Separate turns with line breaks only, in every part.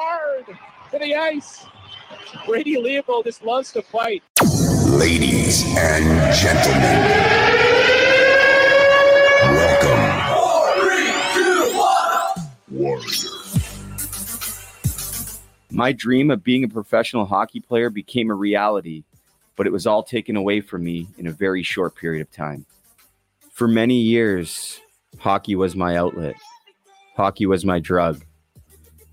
hard to the ice. Brady Leavold just loves to fight.
Ladies and gentlemen, welcome. Warrior.
My dream of being a professional hockey player became a reality, but it was all taken away from me in a very short period of time. For many years, hockey was my outlet. Hockey was my drug.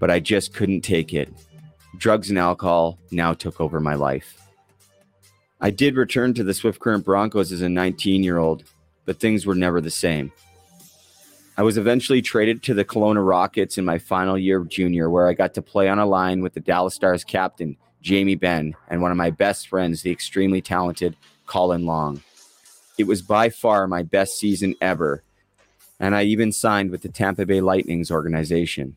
but I just couldn't take it. Drugs and alcohol now took over my life. I did return to the Swift Current Broncos as a 19 year old, but things were never the same. I was eventually traded to the Kelowna Rockets in my final year of junior, where I got to play on a line with the Dallas Stars captain, Jamie Benn, and one of my best friends, the extremely talented Colin Long. It was by far my best season ever, and I even signed with the Tampa Bay Lightning's organization.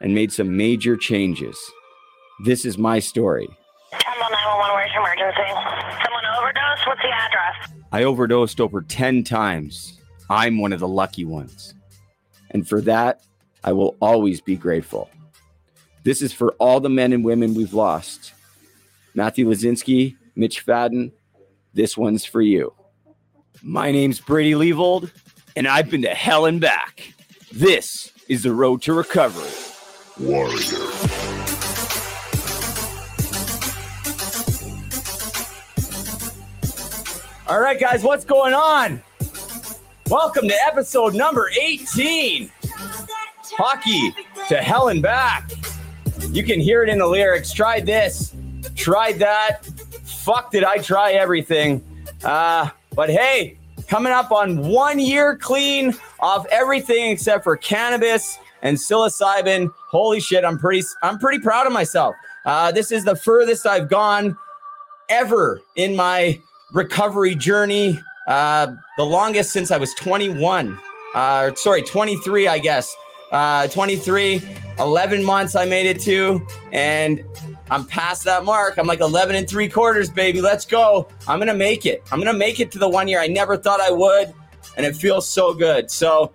and made some major changes. This is my story.
Temple 911, where's your emergency? Someone overdosed? What's the address?
I overdosed over 10 times. I'm one of the lucky ones. And for that, I will always be grateful. This is for all the men and women we've lost. Matthew Lazinski, Mitch Fadden, this one's for you. My name's Brady Leavold, and I've been to hell and back. This is the road to recovery.
Warrior.
All right, guys, what's going on? Welcome to episode number 18 Hockey to Hell and Back. You can hear it in the lyrics. Tried this, tried that. Fuck, did I try everything? Uh, but hey, coming up on one year clean off everything except for cannabis and psilocybin. Holy shit, I'm pretty, I'm pretty proud of myself. Uh, this is the furthest I've gone ever in my recovery journey. Uh, the longest since I was 21. Uh, sorry, 23, I guess. Uh, 23, 11 months I made it to, and I'm past that mark. I'm like 11 and three quarters, baby. Let's go. I'm going to make it. I'm going to make it to the one year I never thought I would, and it feels so good. So,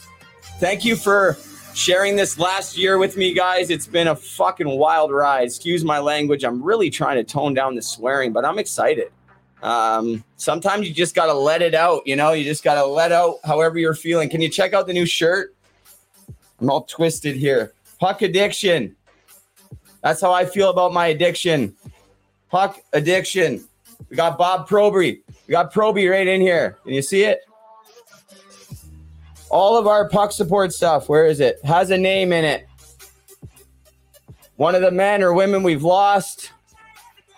thank you for sharing this last year with me, guys. It's been a fucking wild ride. Excuse my language. I'm really trying to tone down the swearing, but I'm excited. Um, sometimes you just got to let it out, you know, you just got to let out however you're feeling. Can you check out the new shirt? I'm all twisted here. Puck addiction. That's how I feel about my addiction. Puck addiction. We got Bob Proby. We got Proby right in here. Can you see it? All of our puck support stuff. Where is it? Has a name in it. One of the men or women we've lost.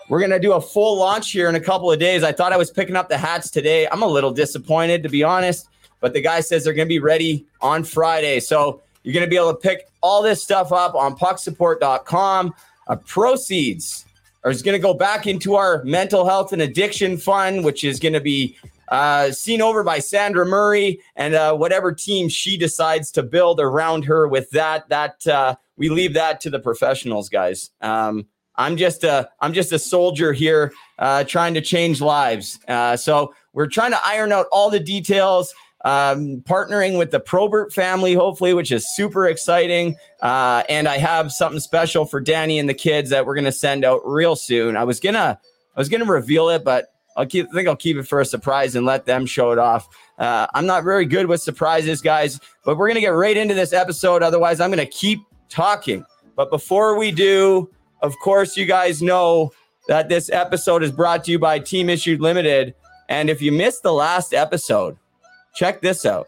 We're going to do a full launch here in a couple of days. I thought I was picking up the hats today. I'm a little disappointed, to be honest, but the guy says they're going to be ready on Friday. So you're going to be able to pick all this stuff up on pucksupport.com. Uh, proceeds are going to go back into our mental health and addiction fund, which is going to be uh, seen over by Sandra Murray and uh, whatever team she decides to build around her with that. That uh, we leave that to the professionals, guys. Um, I'm just a I'm just a soldier here, uh, trying to change lives. Uh, so we're trying to iron out all the details. Um, partnering with the Probert family, hopefully, which is super exciting. Uh, and I have something special for Dani and the kids that we're gonna send out real soon. I was gonna I was gonna reveal it, but I'll keep, I think I'll keep it for a surprise and let them show it off. Uh, I'm not very good with surprises, guys, but we're going to get right into this episode. Otherwise, I'm going to keep talking. But before we do, of course, you guys know that this episode is brought to you by Team Issued Limited. And if you missed the last episode, check this out.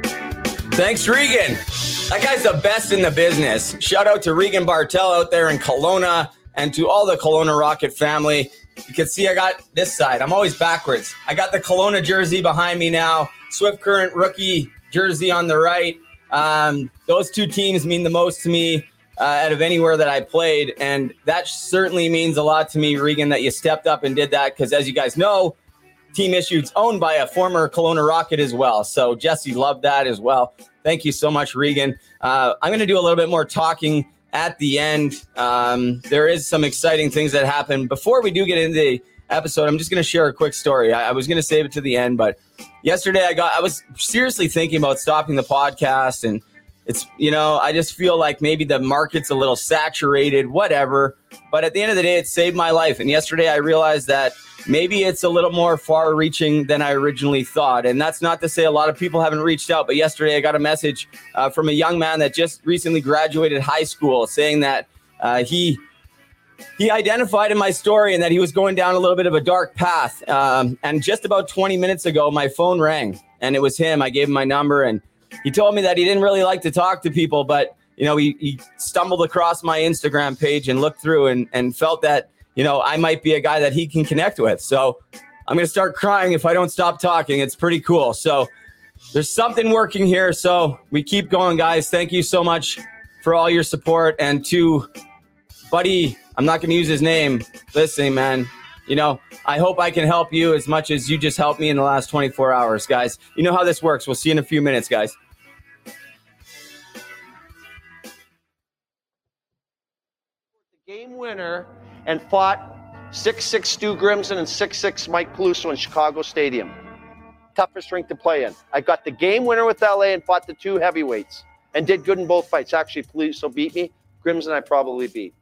Thanks, Regan. That guy's the best in the business. Shout out to Regan Bartel out there in Kelowna and to all the Kelowna Rocket family. You can see I got this side. I'm always backwards. I got the Kelowna jersey behind me now, Swift Current rookie jersey on the right. Um, those two teams mean the most to me uh, out of anywhere that I played. And that certainly means a lot to me, Regan, that you stepped up and did that. Because as you guys know, Team Issued's owned by a former Kelowna Rocket as well. So Jesse loved that as well. Thank you so much, Regan. Uh, I'm going to do a little bit more talking at the end. Um, there is some exciting things that happen. Before we do get into the episode, I'm just going to share a quick story. I, I was going to save it to the end, but yesterday I got I was seriously thinking about stopping the podcast and it's you know i just feel like maybe the market's a little saturated whatever. But at the end of the day it saved my life. And yesterday i realized that maybe it's a little more far reaching than i originally thought. And that's not to say a lot of people haven't reached out but yesterday i got a message uh, from a young man that just recently graduated high school saying that uh, he he identified in my story and that he was going down a little bit of a dark path. Um, and just about 20 minutes ago my phone rang and it was him. I gave him my number and he told me that he didn't really like to talk to people, but you know, he, he stumbled across my Instagram page and looked through and, and felt that, you know, I might be a guy that he can connect with. So I'm going to start crying if I don't stop talking. It's pretty cool. So there's something working here. So we keep going, guys. Thank you so much for all your support. And to Buddy, I'm not going to use his name. Listen, man, you know, I hope I can help you as much as you just helped me in the last 24 hours, guys. You know how this works. We'll see you in a few minutes, guys.
Winner and fought 6-6 Stu Grimson and 6-6 Mike Peluso in Chicago Stadium. Toughest ring to play in. I got the game winner with LA and fought the two heavyweights and did good in both fights. Actually, Peluso beat me. Grimson I probably beat.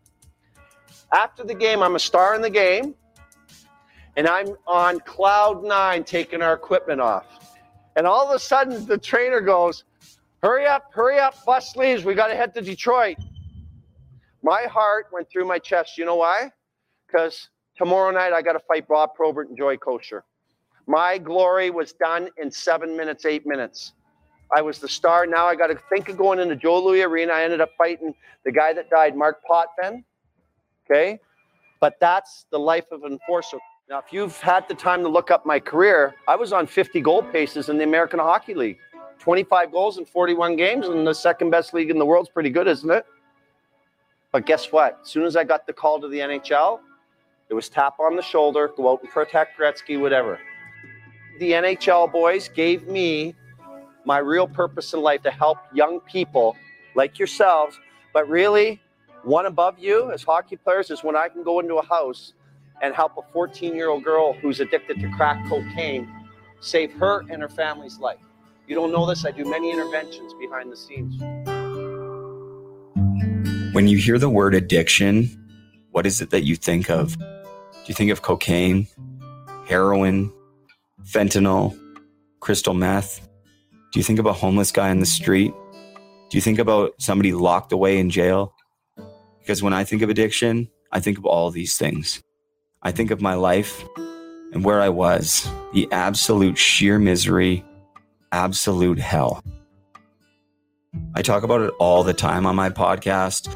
After the game, I'm a star in the game, and I'm on cloud nine taking our equipment off. And all of a sudden, the trainer goes, Hurry up, hurry up, bus leaves. We got to head to Detroit. My heart went through my chest. You know why? Because tomorrow night I got to fight Bob Probert and Joey Kocur. My glory was done in seven minutes, eight minutes. I was the star. Now I got to think of going into Joe Louis Arena. I ended up fighting the guy that died, Marc Potvin. Okay. But that's the life of an enforcer. Now, if you've had the time to look up my career, I was on 50 goal paces in the American Hockey League. 25 goals in 41 games, and the second best league in the world is pretty good, isn't it? But guess what? As soon as I got the call to the NHL, it was tap on the shoulder, go out and protect Gretzky, whatever. The NHL boys gave me my real purpose in life to help young people like yourselves, but really, one above you as hockey players is when I can go into a house and help a 14 year old girl who's addicted to crack cocaine save her and her family's life. You don't know this, I do many interventions behind the scenes.
When you hear the word addiction, what is it that you think of? Do you think of cocaine, heroin, fentanyl, crystal meth? Do you think of a homeless guy on the street? Do you think about somebody locked away in jail? Because when I think of addiction, I think of all these things. I think of my life and where I was, the absolute sheer misery, absolute hell. I talk about it all the time on my podcast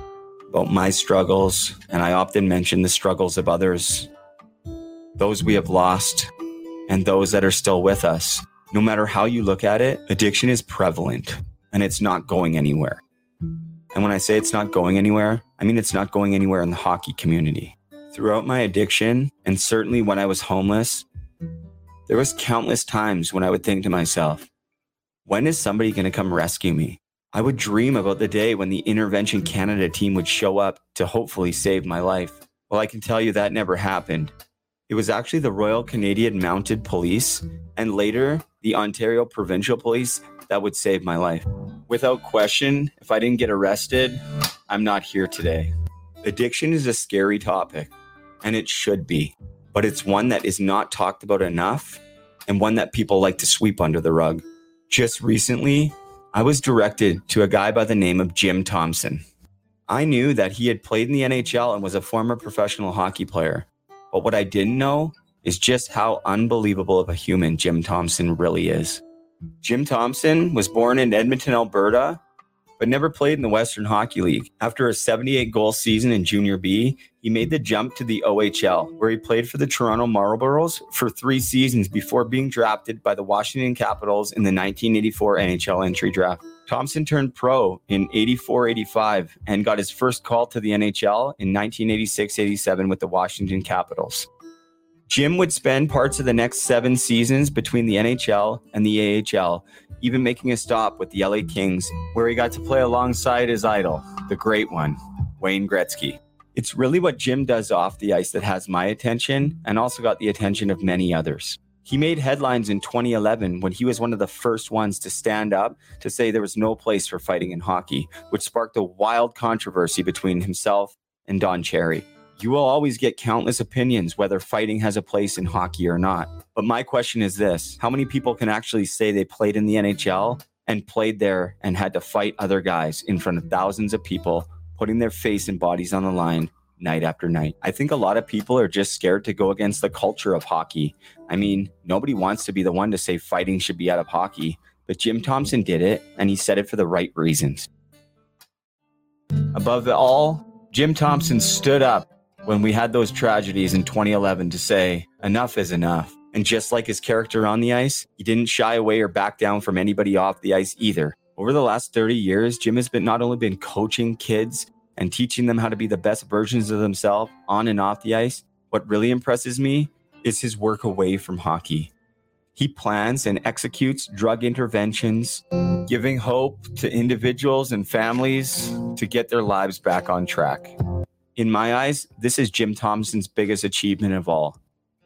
about my struggles, and I often mention the struggles of others, those we have lost, and those that are still with us. No matter how you look at it, addiction is prevalent and it's not going anywhere. And when I say it's not going anywhere, I mean it's not going anywhere in the hockey community. Throughout my addiction, and certainly when I was homeless, there was countless times when I would think to myself, when is somebody going to come rescue me? I would dream about the day when the Intervention Canada team would show up to hopefully save my life. Well, I can tell you that never happened. It was actually the Royal Canadian Mounted Police and later the Ontario Provincial Police that would save my life. Without question, if I didn't get arrested, I'm not here today. Addiction is a scary topic, and it should be, but it's one that is not talked about enough and one that people like to sweep under the rug. Just recently, I was directed to a guy by the name of Jim Thompson. I knew that he had played in the NHL and was a former professional hockey player. But what I didn't know is just how unbelievable of a human Jim Thompson really is. Jim Thompson was born in Edmonton, Alberta, but never played in the Western Hockey League. After a 78 goal season in Junior B, he made the jump to the OHL, where he played for the Toronto Marlboros for three seasons before being drafted by the Washington Capitals in the 1984 NHL entry draft. Thompson turned pro in 84 85 and got his first call to the NHL in 1986 87 with the Washington Capitals. Jim would spend parts of the next seven seasons between the NHL and the AHL, even making a stop with the LA Kings, where he got to play alongside his idol, the great one, Wayne Gretzky. It's really what Jim does off the ice that has my attention and also got the attention of many others. He made headlines in 2011 when he was one of the first ones to stand up to say there was no place for fighting in hockey, which sparked a wild controversy between himself and Don Cherry. You will always get countless opinions whether fighting has a place in hockey or not. But my question is this How many people can actually say they played in the NHL and played there and had to fight other guys in front of thousands of people, putting their face and bodies on the line night after night? I think a lot of people are just scared to go against the culture of hockey. I mean, nobody wants to be the one to say fighting should be out of hockey, but Jim Thompson did it and he said it for the right reasons. Above it all, Jim Thompson stood up when we had those tragedies in 2011 to say, enough is enough. And just like his character on the ice, he didn't shy away or back down from anybody off the ice either. Over the last 30 years, Jim has been not only been coaching kids and teaching them how to be the best versions of themselves on and off the ice. What really impresses me is his work away from hockey. He plans and executes drug interventions, giving hope to individuals and families to get their lives back on track. In my eyes, this is Jim Thompson's biggest achievement of all.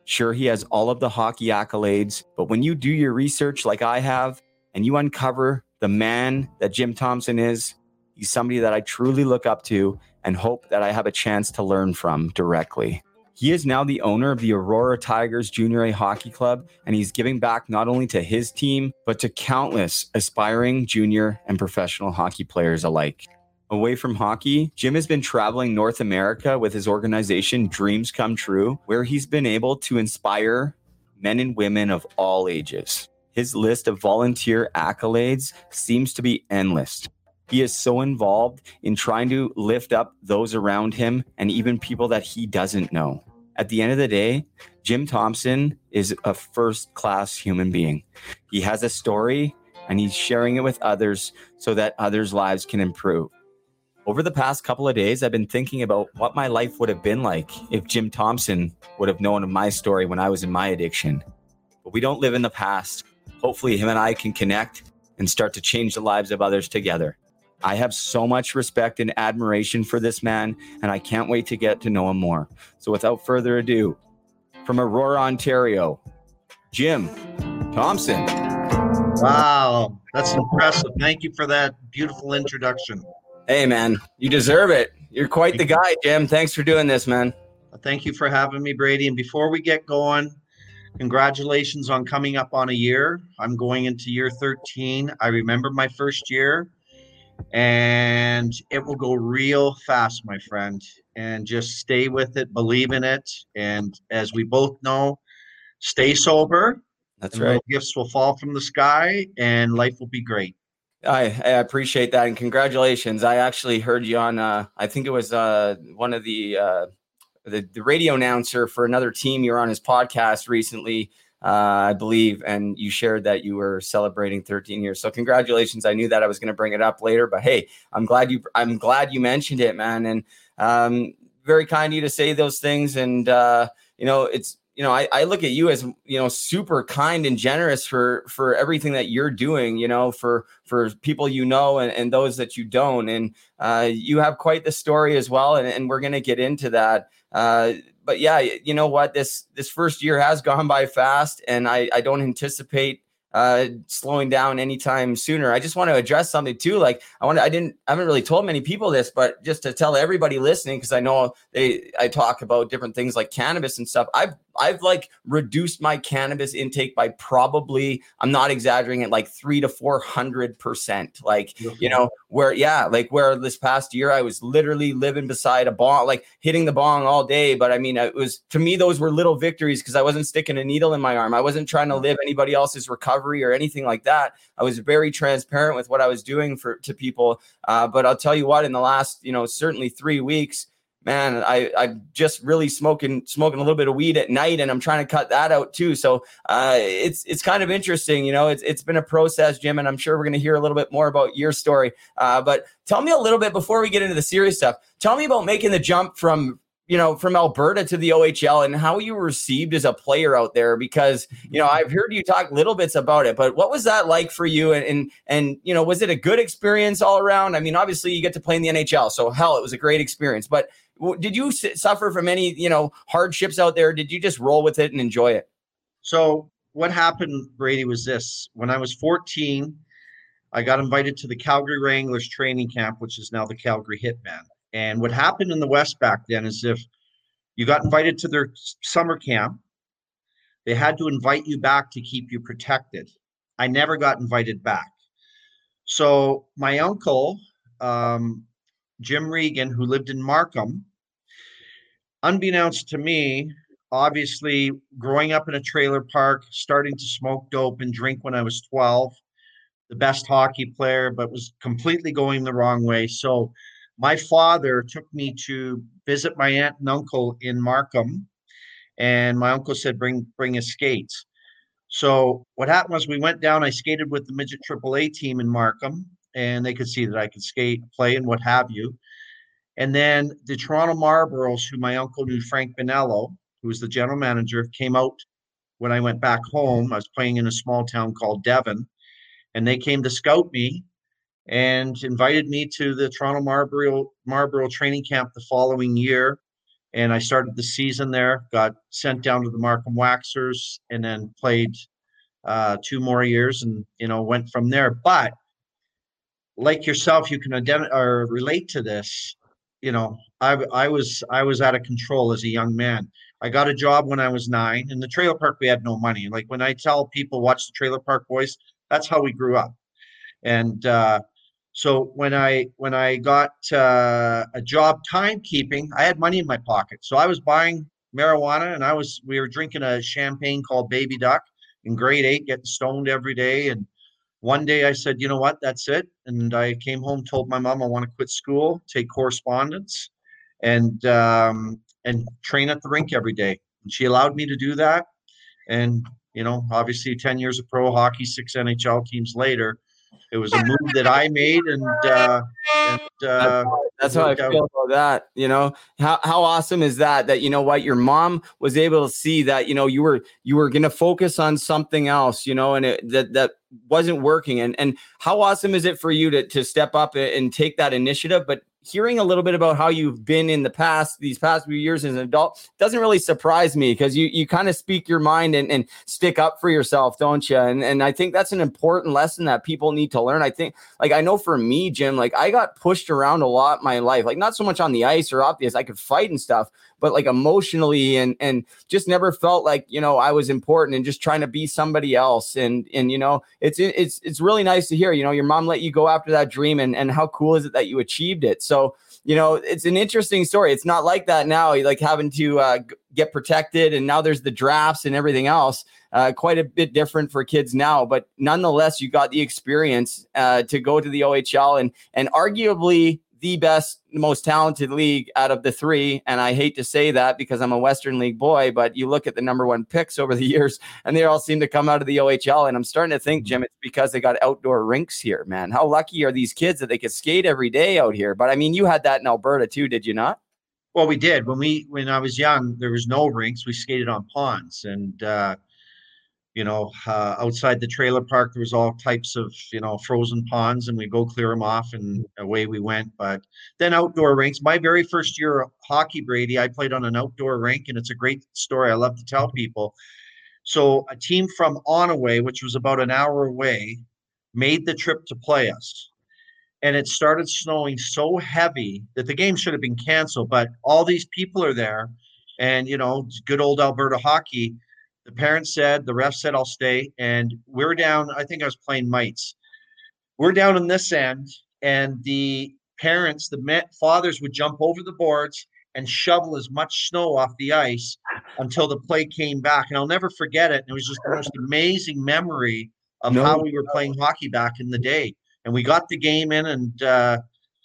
Sure, he has all of the hockey accolades, but when you do your research like I have and you uncover the man that Jim Thompson is, he's somebody that I truly look up to and hope that I have a chance to learn from directly. He is now the owner of the Aurora Tigers Junior A Hockey Club, and he's giving back not only to his team, but to countless aspiring junior and professional hockey players alike. Away from hockey, Jim has been traveling North America with his organization Dreams Come True, where he's been able to inspire men and women of all ages. His list of volunteer accolades seems to be endless. He is so involved in trying to lift up those around him and even people that he doesn't know. At the end of the day, Jim Thompson is a first class human being. He has a story and he's sharing it with others so that others' lives can improve. Over the past couple of days, I've been thinking about what my life would have been like if Jim Thompson would have known of my story when I was in my addiction. But we don't live in the past. Hopefully, him and I can connect and start to change the lives of others together. I have so much respect and admiration for this man, and I can't wait to get to know him more. So, without further ado, from Aurora, Ontario, Jim Thompson.
Wow, that's impressive. Thank you for that beautiful introduction.
Hey, man, you deserve it. You're quite the guy, Jim. Thanks for doing this, man.
Thank you for having me, Brady. And before we get going, congratulations on coming up on a year. I'm going into year 13. I remember my first year, and it will go real fast, my friend. And just stay with it, believe in it. And as we both know, stay sober.
That's right.
Gifts will fall from the sky, and life will be great.
I, I appreciate that and congratulations. I actually heard you on uh I think it was uh one of the uh the, the radio announcer for another team you were on his podcast recently uh, I believe, and you shared that you were celebrating 13 years. So congratulations. I knew that I was going to bring it up later, but hey, I'm glad you I'm glad you mentioned it, man. And um, very kind of you to say those things. And uh, you know, it's you know, I, I look at you as you know super kind and generous for for everything that you're doing. You know, for for people you know and, and those that you don't. And uh, you have quite the story as well. And, and we're to get into that. Uh, but yeah, you know what? This this first year has gone by fast, and I I don't anticipate uh, slowing down anytime sooner. I just want to address something too. Like I want, I didn't, I haven't really told many people this, but just to tell everybody listening, because I know they, I talk about different things like cannabis and stuff. I've, I've like reduced my cannabis intake by probably, I'm not exaggerating it, like three to four hundred percent. Like you know where, yeah, like where this past year I was literally living beside a bong, like hitting the bong all day. But I mean, it was to me those were little victories because I wasn't sticking a needle in my arm. I wasn't trying to live anybody else's recovery recovery or anything like that. I was very transparent with what I was doing for to people. Uh, but I'll tell you what, in the last, you know, certainly three weeks, man, I I'm just really smoking smoking a little bit of weed at night, and I'm trying to cut that out too. So uh, it's it's kind of interesting, you know. It's it's been a process, Jim, and I'm sure we're going to hear a little bit more about your story. Uh, but tell me a little bit before we get into the serious stuff. Tell me about making the jump from you know, from Alberta to the OHL and how you were received as a player out there because, you know, I've heard you talk little bits about it, but what was that like for you? And, and, and, you know, was it a good experience all around? I mean, obviously you get to play in the NHL, so hell, it was a great experience, but did you suffer from any, you know, hardships out there? Did you just roll with it and enjoy it?
So what happened, Brady, was this, when I was 14, I got invited to the Calgary Wranglers training camp, which is now the Calgary Hitmen and what happened in the West back then is if you got invited to their summer camp, they had to invite you back to keep you protected. I never got invited back. So my uncle, um, Jim Regan, who lived in Markham, unbeknownst to me, obviously growing up in a trailer park, starting to smoke dope and drink when I was 12, the best hockey player, but was completely going the wrong way. So my father took me to visit my aunt and uncle in Markham, and my uncle said, "Bring bring his skates." So what happened was we went down. I skated with the midget AAA team in Markham, and they could see that I could skate, play, and what have you. And then the Toronto Marlboros, who my uncle knew, Frank Bonello, who was the general manager, came out when I went back home. I was playing in a small town called Devon, and they came to scout me and invited me to the Toronto Marlboro Marlboro training camp the following year. And I started the season there, got sent down to the Markham Waxers, and then played uh, two more years, and you know went from there. But like yourself, you can identify or relate to this. You know, I I was I was out of control as a young man. I got a job when I was nine. In the trailer park, we had no money. Like when I tell people, watch the Trailer Park Boys, that's how we grew up. And uh, so when I when I got uh, a job timekeeping, I had money in my pocket. So I was buying marijuana, and I was we were drinking a champagne called Baby Duck in grade eight, getting stoned every day. And one day I said, you know what, that's it. And I came home, told my mom I want to quit school, take correspondence, and um, and train at the rink every day. And she allowed me to do that. And you know, obviously, ten years of pro hockey, six NHL teams later it was a move that I made, and, uh, and uh,
that's how I feel about that. You know, how how awesome is that? That you know what, your mom was able to see that you know you were you were going to focus on something else. You know, and it, that that wasn't working. And and how awesome is it for you to to step up and take that initiative, but hearing a little bit about how you've been in the past, these past few years as an adult, doesn't really surprise me because you you kind of speak your mind and, and stick up for yourself, don't you? And and I think that's an important lesson that people need to learn. I think, like I know for me, Jim, like I got pushed around a lot my life, like not so much on the ice or obvious, I could fight and stuff, but like emotionally and and just never felt like you know I was important and just trying to be somebody else. And and you know it's it's it's really nice to hear. You know, your mom let you go after that dream, and and how cool is it that you achieved it? So you know, it's an interesting story. It's not like that now, like having to uh, get protected, and now there's the drafts and everything else. Uh, quite a bit different for kids now, but nonetheless, you got the experience uh, to go to the OHL and and arguably the best, most talented league out of the three. And I hate to say that because I'm a Western League boy, but you look at the number one picks over the years, and they all seem to come out of the OHL. And I'm starting to think, Jim, it's because they got outdoor rinks here, man. How lucky are these kids that they could skate every day out here? But I mean, you had that in Alberta too, did you not?
Well, we did when we when I was young. There was no rinks. We skated on ponds, and uh, you know, uh, outside the trailer park, there was all types of you know frozen ponds, and we go clear them off, and away we went. But then outdoor rinks. My very first year of hockey, Brady, I played on an outdoor rink, and it's a great story. I love to tell people. So a team from Onoway, which was about an hour away, made the trip to play us and it started snowing so heavy that the game should have been canceled. But all these people are there, and you know, good old Alberta hockey. The parents said, the ref said, I'll stay, and we're down. I think I was playing mites. We're down on this end, and the parents, the fathers, would jump over the boards and shovel as much snow off the ice until the play came back. And I'll never forget it. It was just the most amazing memory of
No.
how we were playing hockey back in the day and we got the game in and uh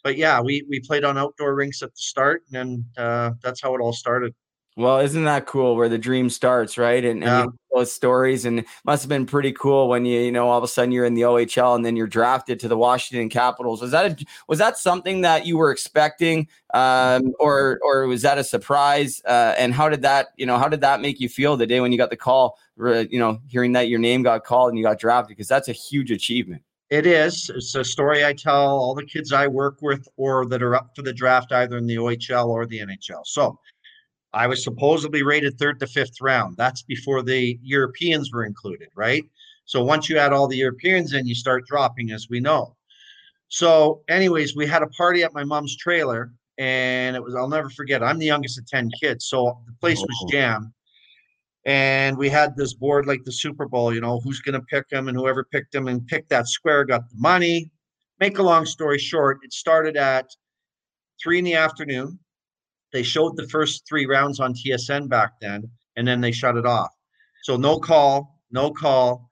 but yeah we we played on outdoor rinks at the start and uh that's how it all started
Well, isn't that cool where the dream starts, right? And, and
Yeah.
those stories, and must have been pretty cool when you, you know, all of a sudden you're in the OHL and then you're drafted to the Washington Capitals. Was that a, was that something that you were expecting, um, or or was that a surprise? Uh, and how did that, you know, how did that make you feel the day when you got the call? You know, hearing that your name got called and you got drafted, because that's a huge achievement.
it is it's a story i tell all the kids i work with or that are up for the draft either in the ohl or the nhl so i was supposedly rated third to fifth round. That's before the europeans were included right? So once you add all the europeans in you start dropping as we know. So anyways we had a party at my mom's trailer and it was i'll never forget i'm the youngest of 10 kids so the place was
Oh.
jammed. And we had this board like the super bowl you know who's going to pick them and whoever picked them and picked that square got the money. Make a long story short it started at three in the afternoon they showed the first three rounds on tsn back then and then they shut it off. So no call no call.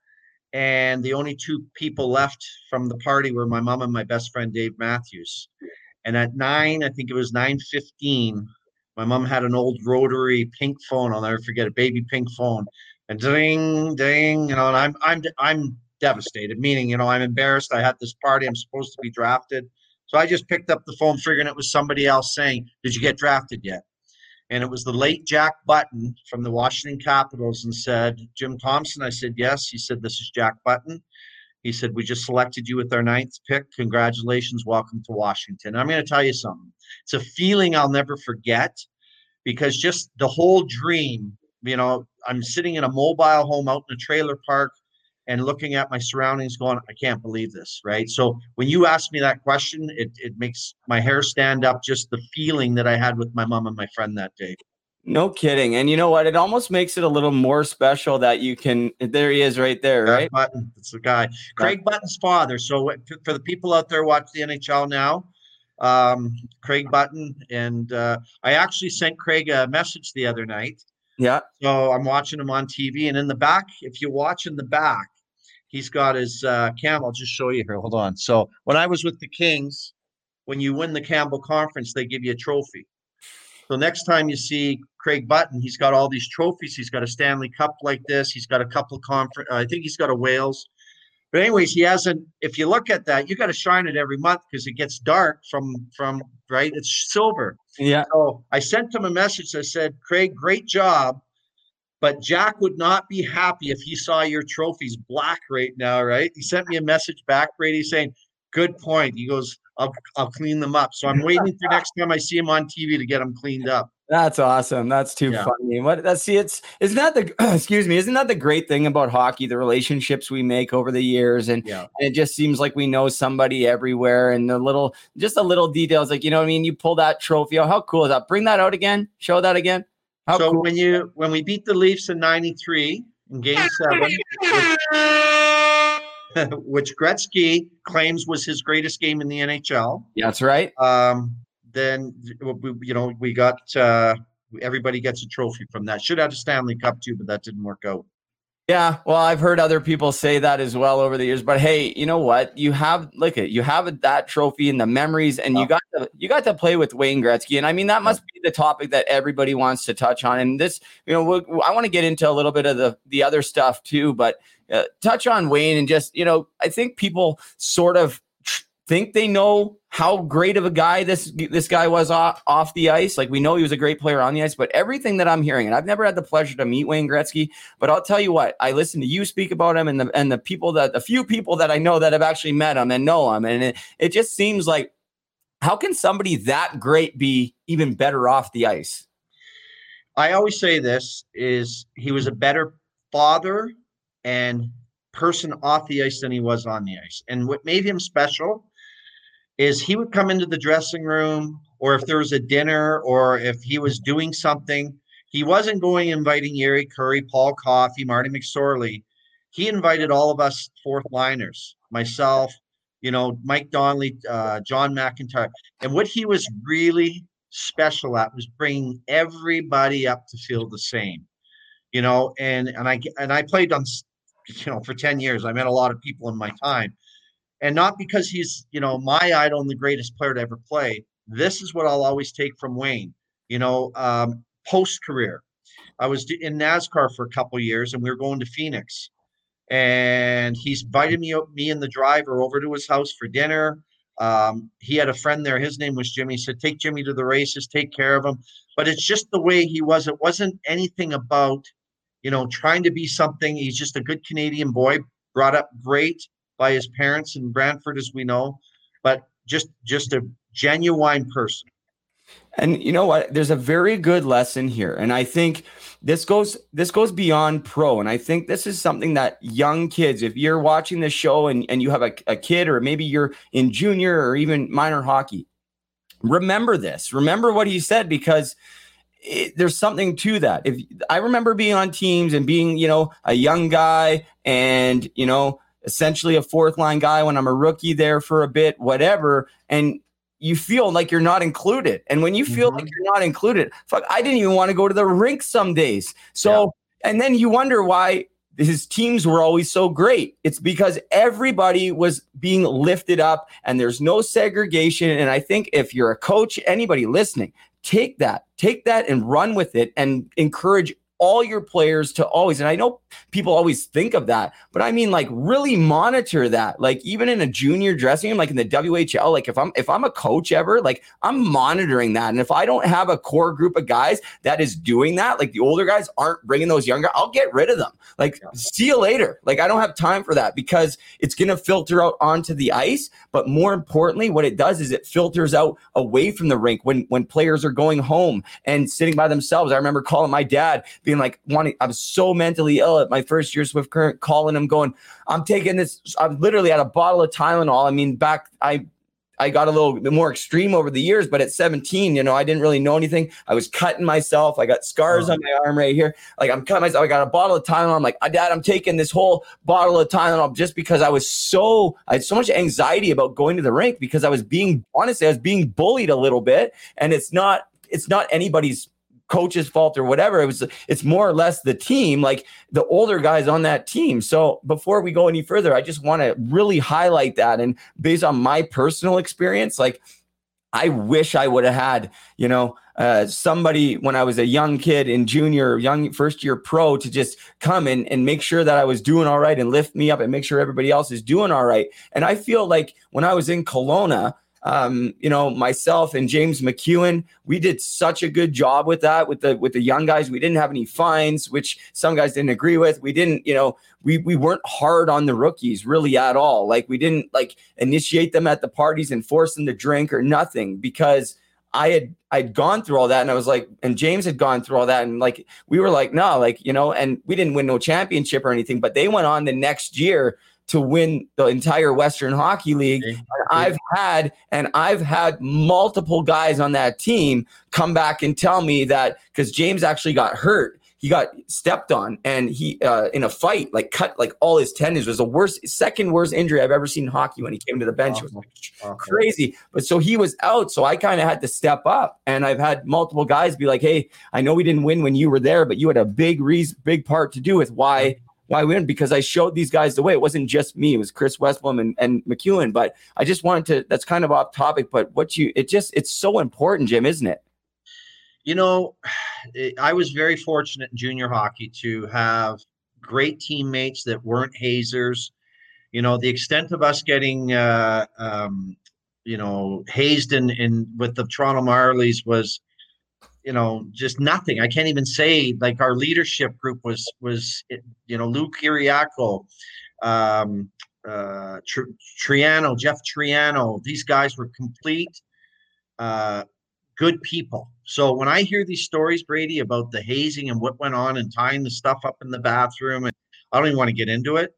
And the only two people left from the party were my mom and my best friend dave matthews. And at nine i think it was 9.15 my mom had an old rotary pink phone. I'll never forget a baby pink phone. And ding ding you know and i'm i'm i'm devastated meaning you know i'm embarrassed. I had this party. I'm supposed to be drafted so i just picked up the phone figuring it was somebody else saying did you get drafted yet? And it was the late jack button from the washington capitals and said jim thompson. I said yes. He said this is jack button. He said we just selected you with our ninth pick. Congratulations. Welcome to washington. I'm going to tell you something. It's a feeling i'll never forget because just the whole dream you know i'm sitting in a mobile home out in a trailer park and looking at my surroundings going i can't believe this right so when you ask me that question it, it makes my hair stand up just the feeling that i had with my mom and my friend that day
No kidding. And you know what? It almost makes it a little more special that you can. There he is, right there,
Craig
right?
Button. It's the guy. Craig Button's father. So for- for the people out there watch the NHL now, um, Craig Button, and uh, I actually sent Craig a message the other night.
Yeah.
So I'm watching him on TV, and in the back, if you watch in the back, he's got his uh, cam. I'll just show you here. Hold on. So when I was with the Kings, when you win the Campbell Conference, they give you a trophy. So next time you see Craig Button, he's got all these trophies. He's got a Stanley Cup like this. He's got a couple of conference. I think he's got a Wales. But anyways, he hasn't. If you look at that, you got to shine it every month because it gets dark from from right. It's silver.
Yeah.
So I sent him a message. I said, Craig, great job. But Jack would not be happy if he saw your trophies black right now, right? He sent me a message back, Brady, saying, Good point. He goes, I'll I'll clean them up. So I'm waiting for next time I see him on TV to get them cleaned up.
That's awesome. That's too
Yeah.
funny. What that's see, it's isn't that the excuse me, isn't that the great thing about hockey, the relationships we make over the years and,
Yeah.
and it just seems like we know somebody everywhere and the little just the little details like you know what I mean, you pull that trophy out. How cool is that? Bring that out again. Show that again. How
so
cool.
when you when we beat the Leafs in '93 in Game Seven, which, which Gretzky claims was his greatest game in the NHL,
Yeah, that's right.
um, then you know we got uh, everybody gets a trophy from that. Should have a Stanley Cup too, but that didn't work out.
Yeah, well, I've heard other people say that as well over the years. But hey, you know what? You have look at you have that trophy and the memories, and you got to you got to play with Wayne Gretzky, and I mean that must be the topic that everybody wants to touch on. And this, you know, we'll, I want to get into a little bit of the the other stuff too, but uh, touch on Wayne and just you know, I think people sort of think they know how great of a guy this this guy was off, off the ice. Like we know he was a great player on the ice, but everything that I'm hearing, and I've never had the pleasure to meet Wayne Gretzky, but I'll tell you what, I listen to you speak about him and the and the people that the few people that I know that have actually met him and know him, and it, it just seems like how can somebody that great be even better off the ice?
I always say this is he was a better father and person off the ice than he was on the ice. And what made him special is he would come into the dressing room or if there was a dinner or if he was doing something, he wasn't going inviting Jari Kurri, Paul Coffey, Marty McSorley. He invited all of us fourth liners, myself, you know, Mike Donnelly, uh, John McIntyre. And what he was really special at was bringing everybody up to feel the same, you know. And and I and I played on, you know, for ten years. I met a lot of people in my time, and not because he's you know my idol and the greatest player to ever play. This is what I'll always take from Wayne. You know, um, post career, I was in NASCAR for a couple years, and we were going to Phoenix, and he's invited me me and the driver over to his house for dinner. Um, he had a friend there. His name was Jimmy. He said, "Take Jimmy to the races. Take care of him." But it's just the way he was. It wasn't anything about, you know, trying to be something. He's just a good Canadian boy, brought up great by his parents in Brantford, as we know, but just just a genuine person.
And you know what? There's a very good lesson here, and I think this goes this goes beyond pro. And I think this is something that young kids, if you're watching this show and, and you have a, a kid, or maybe you're in junior or even minor hockey, remember this. Remember what he said because it, there's something to that. If I remember being on teams and being, you know, a young guy and you know essentially a fourth line guy when I'm a rookie there for a bit, whatever. And you feel like you're not included. And when you feel mm-hmm. like you're not included, fuck, I didn't even want to go to the rink some days. So, yeah. and then you wonder why his teams were always so great. It's because everybody was being lifted up and there's no segregation. And I think if you're a coach, anybody listening, take that, take that and run with it and encourage all your players to always, and I know people always think of that, but I mean like really monitor that. Like even in a junior dressing room, like in the WHL, like if I'm if I'm a coach ever, like I'm monitoring that. And if I don't have a core group of guys that is doing that, like the older guys aren't bringing those younger, I'll get rid of them. Like yeah. see you later. Like I don't have time for that because it's going to filter out onto the ice. But more importantly, what it does is it filters out away from the rink when when players are going home and sitting by themselves. I remember calling my dad being like wanting, I was so mentally ill at my first year Swift Current, calling him, going, I'm taking this. I'm literally had a bottle of Tylenol. I mean, back, I, I got a little bit more extreme over the years, but at 17, you know, I didn't really know anything. I was cutting myself. I got scars oh. on uh-huh. my arm right here. Like I'm cutting myself. I got a bottle of Tylenol. I'm like, uh, Dad, I'm taking this whole bottle of Tylenol just because I was so, I had so much anxiety about going to the rink because I was being, honestly, I was being bullied a little bit. And it's not, it's not anybody's coach's fault or whatever. It was it's more or less the team, like the older guys on that team. So before we go any further, I just want to really highlight that. And based on my personal experience, like I wish I would have had, you know, uh, somebody when I was a young kid in junior, young first year pro to just come and, and make sure that I was doing all right and lift me up and make sure everybody else is doing all right. And I feel like when I was in Kelowna, um, you know, myself and James McEwen, we did such a good job with that with the with the young guys. We didn't have any fines, which some guys didn't agree with. We didn't, you know, we we weren't hard on the rookies really at all. Like we didn't like initiate them at the parties and force them to drink or nothing because I had I'd gone through all that and I was like, and James had gone through all that and like we were like, no, like you know, and we didn't win no championship or anything, but they went on the next year to win the entire Western Hockey League. And I've had and I've had multiple guys on that team come back and tell me that because James actually got hurt. he got stepped on and he uh, in a fight like cut like all his tendons. It was the worst, second worst injury I've ever seen in hockey when he came to the bench. It was
Awful.
crazy. But so he was out, so I kind of had to step up. And I've had multiple guys be like, "Hey, I know we didn't win when you were there, but you had a big reason, big part to do with why." Why we win? Because I showed these guys the way. It wasn't just me; it was Chris Westblom and, and McEwen. But I just wanted to. That's kind of off topic, but what you it just it's so important, Jim, isn't it?
You know, it- I was very fortunate in junior hockey to have great teammates that weren't hazers. You know, the extent of us getting, uh, um, you know, hazed in, in with the Toronto Marlies was, you know, just nothing. I can't even say like our leadership group was was, you know, Lou Kiriakou, um, uh, Tr- Triano, Jeff Triano. These guys were complete uh, good people. So when I hear these stories, Brady, about the hazing and what went on and tying the stuff up in the bathroom, and I don't even want to get into it.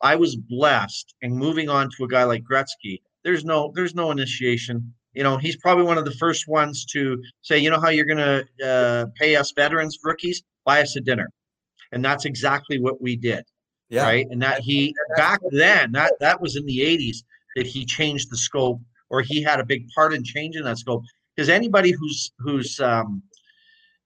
I was blessed, and moving on to a guy like Gretzky, there's no there's no initiation. You know, he's probably one of the first ones to say, you know, how you're going to uh, pay us veterans, rookies, buy us a dinner, and that's exactly what we did right? And that he back then that that was in the 80s that he changed the scope or he had a big part in changing that scope. Because anybody who's who's um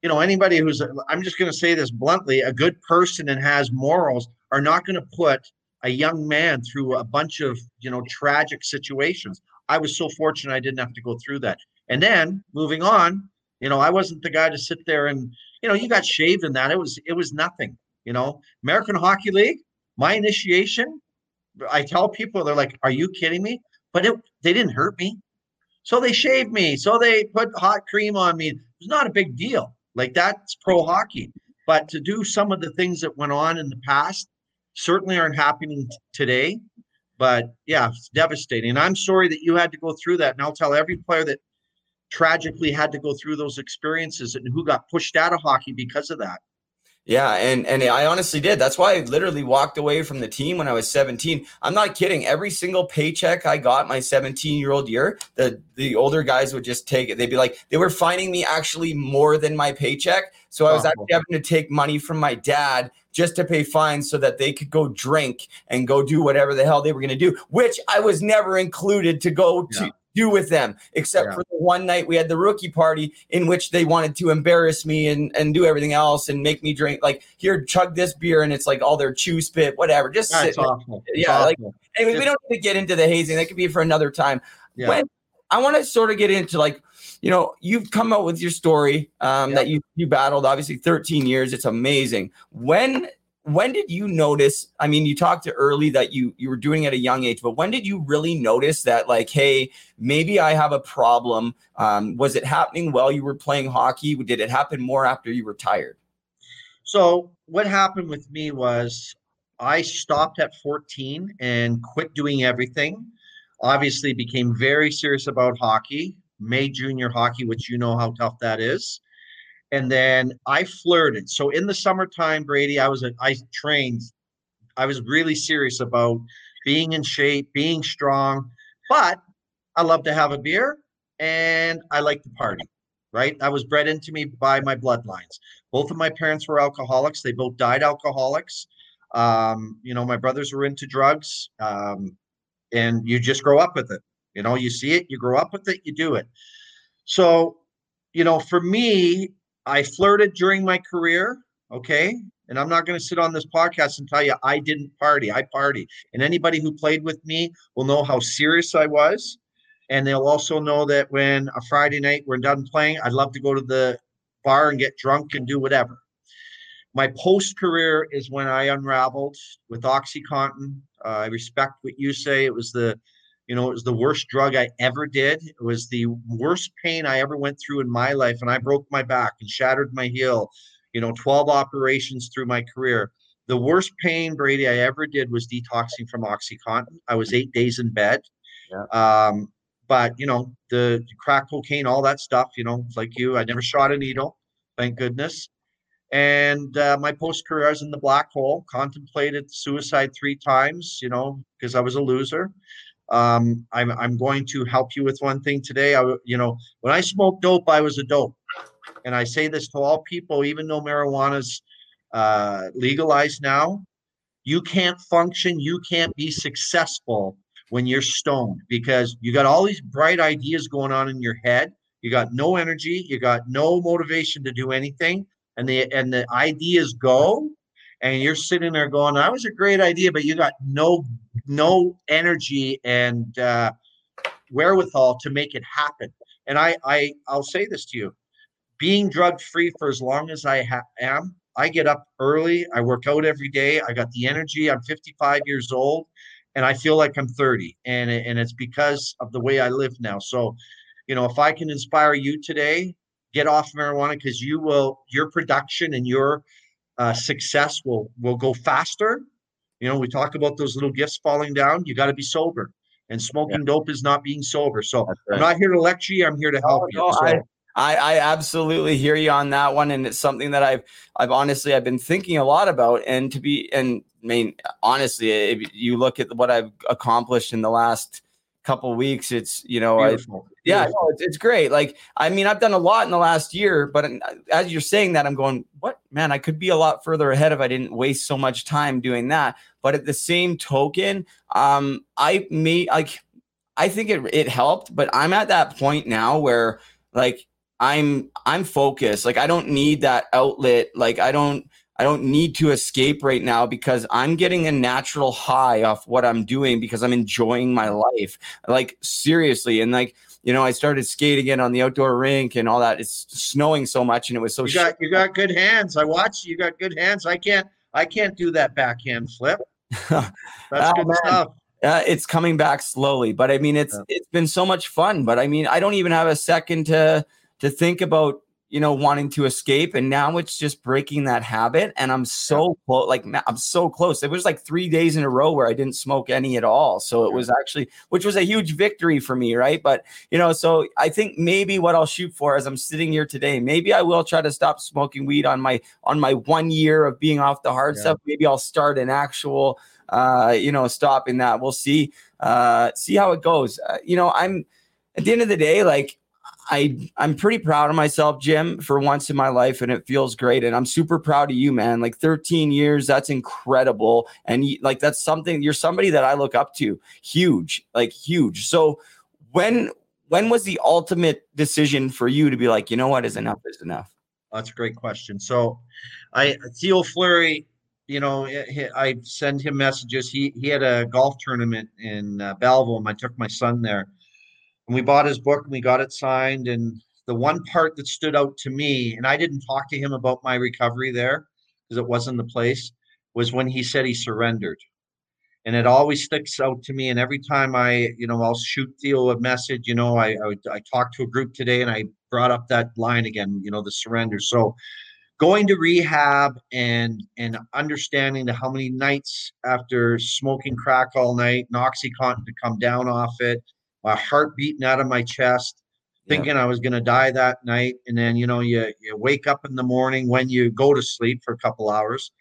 you know anybody who's I'm just going to say this bluntly a good person and has morals are not going to put a young man through a bunch of you know tragic situations I was so fortunate I didn't have to go through that. And then moving on you know I wasn't the guy to sit there and you know you got shaved in that it was it was nothing you know? American Hockey League my initiation i tell people they're like are you kidding me? But it, they didn't hurt me. So they shaved me so they put hot cream on me. It's not a big deal like that's pro hockey. But to do some of the things that went on in the past certainly aren't happening t- today but yeah it's devastating. And i'm sorry that you had to go through that and i'll tell every player that tragically had to go through those experiences and who got pushed out of hockey because of that
Yeah, and and I honestly did. That's why I literally walked away from the team when I was 17. I'm not kidding. Every single paycheck I got my 17 year old year, the the older guys would just take it. They'd be like, they were finding me actually more than my paycheck. So I was actually having to take money from my dad just to pay fines so that they could go drink and go do whatever the hell they were going to do, which I was never included to go to
Yeah.
Do with them, except
Yeah.
for the one night we had the rookie party in which they wanted to embarrass me and, and do everything else and make me drink like here, chug this beer and it's like all their chew spit, whatever. Just
that's
sit.
awful It's
Yeah, like-
awful.
Anyway, we don't need to get into the hazing. That could be for another time.
yeah.
When I want to sort of get into like, you know, you've come out with your story um, that you you battled obviously 13 years. It's amazing. When when did you notice? I mean, you talked to early that you you were doing at a young age, but when did you really notice that like, hey, maybe I have a problem? Um, was it happening while you were playing hockey? Did it happen more after you retired?
So what happened with me was I stopped at 14 and quit doing everything. Obviously became very serious about hockey, made junior hockey, which you know how tough that is. And then I flirted. So in the summertime, Brady, I was a, I trained. I was really serious about being in shape, being strong, but I love to have a beer and I like to party, right? I was bred into me by my bloodlines. Both of my parents were alcoholics. They both died alcoholics. Um, you know, my brothers were into drugs. Um, and you just grow up with it. You know, you see it, you grow up with it, you do it. So, you know, for me, I flirted during my career. Okay. And I'm not going to sit on this podcast and tell you I didn't party. I party. And anybody who played with me will know how serious I was. And they'll also know that when a Friday night we're done playing, I'd love to go to the bar and get drunk and do whatever. My post career is when I unraveled with OxyContin. Uh, I respect what you say. It was the, you know, it was the worst drug I ever did. It was the worst pain I ever went through in my life. And I broke my back and shattered my heel, you know, 12 operations through my career. The worst pain, Brady, I ever did was detoxing from OxyContin. I was eight days in bed. Um, but you know, the crack cocaine, all that stuff, you know, like you, I never shot a needle, thank goodness. And uh, my post career, I was in the black hole, contemplated suicide three times, you know, because I was a loser. Um, I'm, I'm going to help you with one thing today. I, you know, when I smoked dope, I was a dope. And I say this to all people, even though marijuana's uh, legalized now, you can't function, you can't be successful when you're stoned because you got all these bright ideas going on in your head. You got no energy, you got no motivation to do anything, and the and the ideas go, and you're sitting there going, "That was a great idea," but you got no no energy and uh, wherewithal to make it happen. And I I I'll say this to you, being drug free for as long as I ha- am, I get up early, I work out every day, I got the energy. I'm 55 years old and I feel like I'm 30, and and it's because of the way I live now. So, you know, if I can inspire you today, get off marijuana because you will your production and your uh, success will will go faster. You know, we talk about those little gifts falling down. You got to be sober, and smoking yeah. dope is not being sober. So right. I'm not here to lecture you. I'm here to help oh, you. No, so,
I, I, I absolutely hear you on that one, and it's something that I've I've honestly I've been thinking a lot about. And to be and I mean honestly, if you look at what I've accomplished in the last couple weeks, it's you know I, yeah no, it's, it's great. Like I mean I've done a lot in the last year, but as you're saying that, I'm going what man I could be a lot further ahead if I didn't waste so much time doing that. But at the same token, um, I may like I think it it helped, but I'm at that point now where like I'm I'm focused. Like I don't need that outlet. Like I don't I don't need to escape right now because I'm getting a natural high off what I'm doing because I'm enjoying my life. Like seriously and like you know, I started skating again on the outdoor rink and all that. It's snowing so much and it was so
You got you got good hands. I watched you got good hands. I can't I can't do that backhand flip. That's oh, good man. stuff.
Uh, it's coming back slowly, but I mean, it's yeah. it's been so much fun. But I mean, I don't even have a second to to think about you know wanting to escape and now it's just breaking that habit and i'm so close like i'm so close. It was like three days in a row where i didn't smoke any at all so it was actually which was a huge victory for me right? But you know so i think maybe what i'll shoot for as i'm sitting here today maybe i will try to stop smoking weed on my on my one year of being off the hard yeah. stuff. Maybe i'll start an actual uh you know stopping that. We'll see uh see how it goes. Uh, you know i'm at the end of the day like I I'm pretty proud of myself, Jim, for once in my life, and it feels great. And I'm super proud of you, man. Like 13 years, that's incredible. And like that's something you're somebody that I look up to, huge, like huge. So when when was the ultimate decision for you to be like, you know what, is enough is enough?
That's a great question. So, I Theo Fleury, you know, I send him messages. He he had a golf tournament in uh, Belleville, and I took my son there and we bought his book and we got it signed. And the one part that stood out to me, and I didn't talk to him about my recovery there because it wasn't the place, was when he said he surrendered. And it always sticks out to me. And every time I, you know, I'll shoot Theo a message, you know, I, I, I talked to a group today and I brought up that line again, you know, the surrender. So going to rehab and and understanding the how many nights after smoking crack all night, and Oxycontin to come down off it, my heart beating out of my chest, thinking yeah. I was going to die that night. And then, you know, you, you wake up in the morning when you go to sleep for a couple hours.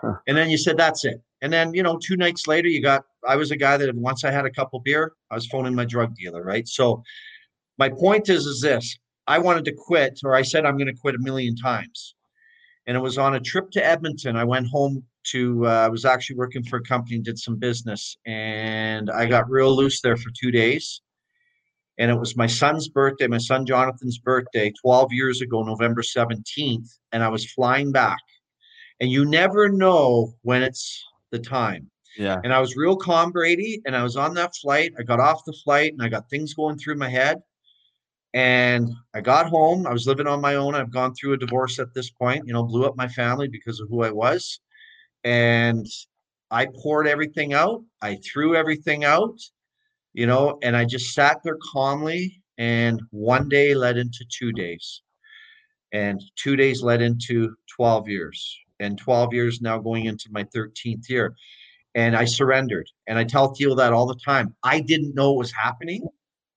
Huh. And then you said, that's it. And then, you know, two nights later, you got, I was a guy that once I had a couple beer, I was phoning my drug dealer, right? So my point is, is this I wanted to quit, or I said I'm going to quit a million times. And it was on a trip to Edmonton. I went home to, uh, I was actually working for a company, did some business, and I got real loose there for two days and it was my son's birthday, my son Jonathan's birthday, 12 years ago, November 17th, and I was flying back. And you never know when it's the time.
Yeah.
And I was real calm, Brady, and I was on that flight. I got off the flight and I got things going through my head. And I got home. I was living on my own. I've gone through a divorce at this point, you know, blew up my family because of who I was. And I poured everything out. I threw everything out you know, and I just sat there calmly. And one day led into two days, and two days led into 12 years, and 12 years now going into my 13th year. And I surrendered. And I tell Theo that all the time. I didn't know what was happening.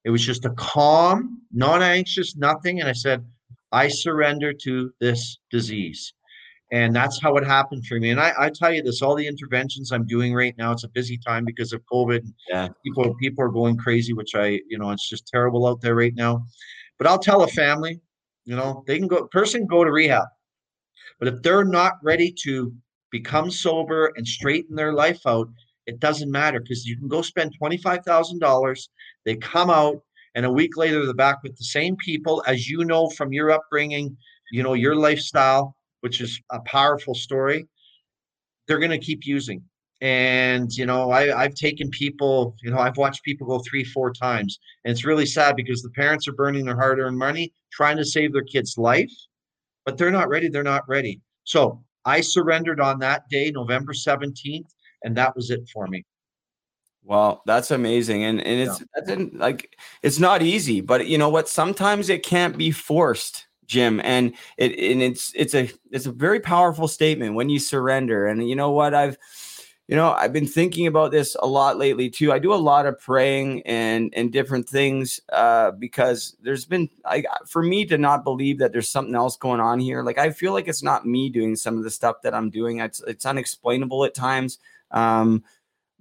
It was just a calm, non anxious, nothing. And I said, I surrender to this disease and that's how it happened for me. And I, I tell you this, all the interventions I'm doing right now, it's a busy time because of COVID.
Yeah.
People people are going crazy, which I, you know, it's just terrible out there right now. But I'll tell a family, you know, they can go person go to rehab. But if they're not ready to become sober and straighten their life out, it doesn't matter because you can go spend $25,000. They come out, and a week later, they're back with the same people as you know from your upbringing, you know, your lifestyle, which is a powerful story. They're going to keep using. And, you know, I, I've taken people, you know, I've watched people go three, four times. And it's really sad because the parents are burning their hard earned money trying to save their kid's life, but they're not ready. They're not ready. So I surrendered on that day, November 17th, and that was it for me.
Well, that's amazing, and and it's yeah. like it's not easy, but you know what? Sometimes it can't be forced, Jim, and it and it's it's a it's a very powerful statement when you surrender. And you know what? I've you know i've been thinking about this a lot lately too i do a lot of praying and and different things uh because there's been i for me to not believe that there's something else going on here like i feel like it's not me doing some of the stuff that i'm doing it's it's unexplainable at times um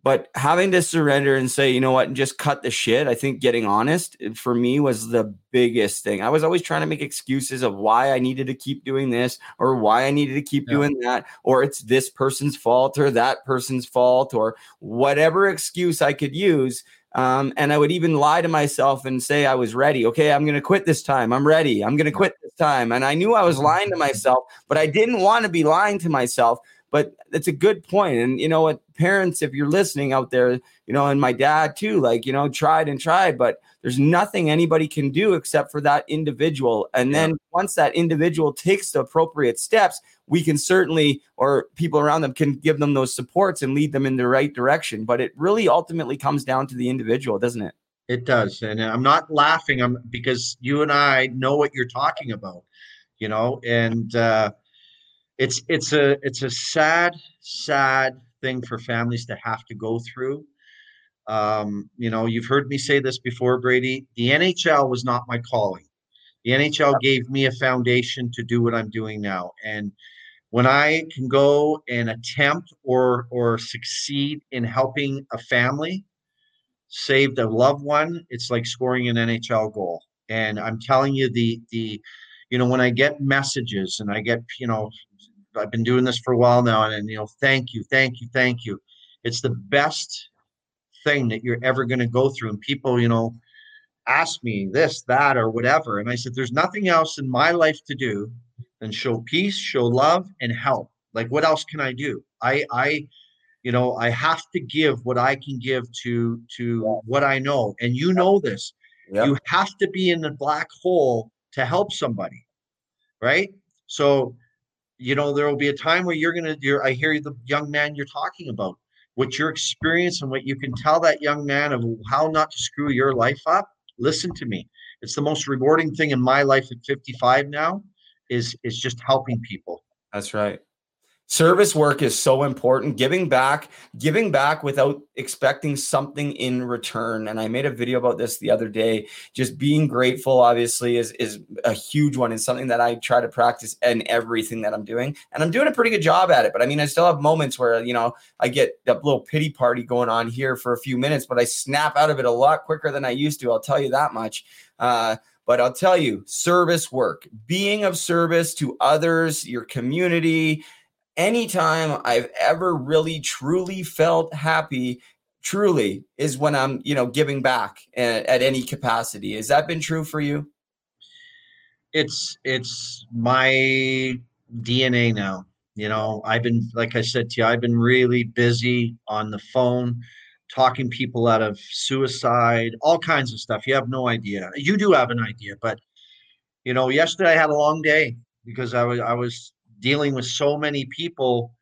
but having to surrender and say, you know what, and just cut the shit, I think getting honest eh, for me was the biggest thing. I was always trying to make excuses of why I needed to keep doing this or why I needed to keep yeah. doing that, or it's this person's fault or that person's fault or whatever excuse I could use. Um, and I would even lie to myself and say I was ready. Okay, I'm going to quit this time. I'm ready. I'm going to quit this time. And I knew I was lying to myself, but I didn't want to be lying to myself but it's a good point. And you know what, parents, if you're listening out there, you know, and my dad too, like, you know, tried and tried, but there's nothing anybody can do except for that individual. And then once that individual takes the appropriate steps, we can certainly, or people around them can give them those supports and lead them in the right direction. But it really ultimately comes down to the individual, doesn't it?
It does. And I'm not laughing I'm, because you and I know what you're talking about, you know, and, uh, it's it's a it's a sad sad thing for families to have to go through. Um, you know you've heard me say this before brady the nhl was not my calling. The nhl gave me a foundation to do what i'm doing now and when i can go and attempt or or succeed in helping a family save a loved one it's like scoring an nhl goal. And i'm telling you the the you know when i get messages and i get you know I've been doing this for a while now, and, and you know, thank you, thank you, thank you. It's the best thing that you're ever going to go through. And people, you know, ask me this, that, or whatever, and I said, there's nothing else in my life to do than show peace, show love, and help. Like, what else can I do? I, I, you know, I have to give what I can give to to what I know, and you know this. Yep. You have to be in the black hole to help somebody, right? So you know there will be a time where you're gonna you're i hear the young man you're talking about what your experience and what you can tell that young man of how not to screw your life up listen to me. It's the most rewarding thing in my life at 55 now is is just helping people.
That's right service work is so important. Giving back giving back without expecting something in return. And i made a video about this the other day. Just being grateful obviously is is a huge one and something that i try to practice in everything that i'm doing. And i'm doing a pretty good job at it but i mean i still have moments where you know i get that little pity party going on here for a few minutes but i snap out of it a lot quicker than i used to i'll tell you that much. Uh, but I'll tell you, service work, being of service to others, your community, anytime I've ever really truly felt happy truly is when I'm, you know, giving back at, at, any capacity. Has that been true for you?
It's it's my DNA now. You know, I've been like I said to you, I've been really busy on the phone talking people out of suicide, all kinds of stuff. You have no idea. You do have an idea, but you know, yesterday I had a long day because I was I was dealing with so many people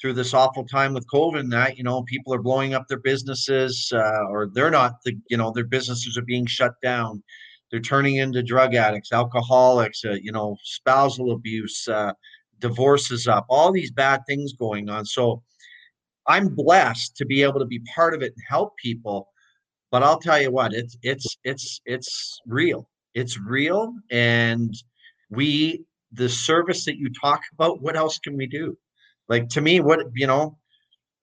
through this awful time with COVID that, you know, people are blowing up their businesses uh, or they're not, the, you know, their businesses are being shut down. They're turning into drug addicts, alcoholics, uh, you know, spousal abuse, uh, divorces up, all these bad things going on. So I'm blessed to be able to be part of it and help people. But I'll tell you what, it's it's it's it's real. It's real, and we the service that you talk about, what else can we do? Like to me, what you know,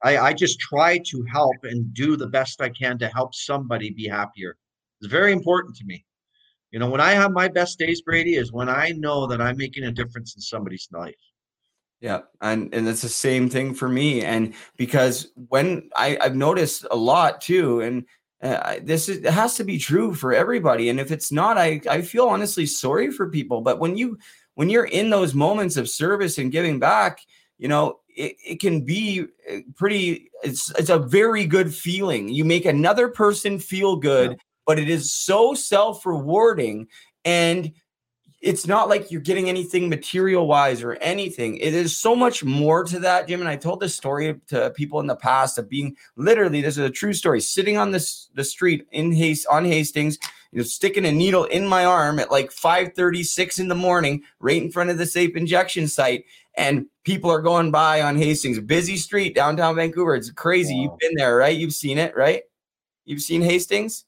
I, I just try to help and do the best I can to help somebody be happier. It's very important to me. You know, when I have my best days, Brady, is when I know that I'm making a difference in somebody's life.
Yeah, and and it's the same thing for me. And because when I I've noticed a lot too, and uh, this is, has to be true for everybody. And if it's not, I I feel honestly sorry for people. But when you when you're in those moments of service and giving back, you know, it, it can be uh, pretty. It's it's a very good feeling. You make another person feel good, yeah. but it is so self rewarding and it's not like you're getting anything material wise or anything. It is so much more to that, Jim. And I told this story to people in the past of being literally, this is a true story, sitting on this the street in Hast on Hastings, you know, sticking a needle in my arm at like 5:36 in the morning, right in front of the safe injection site. And people are going by on Hastings, busy street, downtown Vancouver. It's crazy. Wow. You've been there, right? You've seen it, right? You've seen Hastings?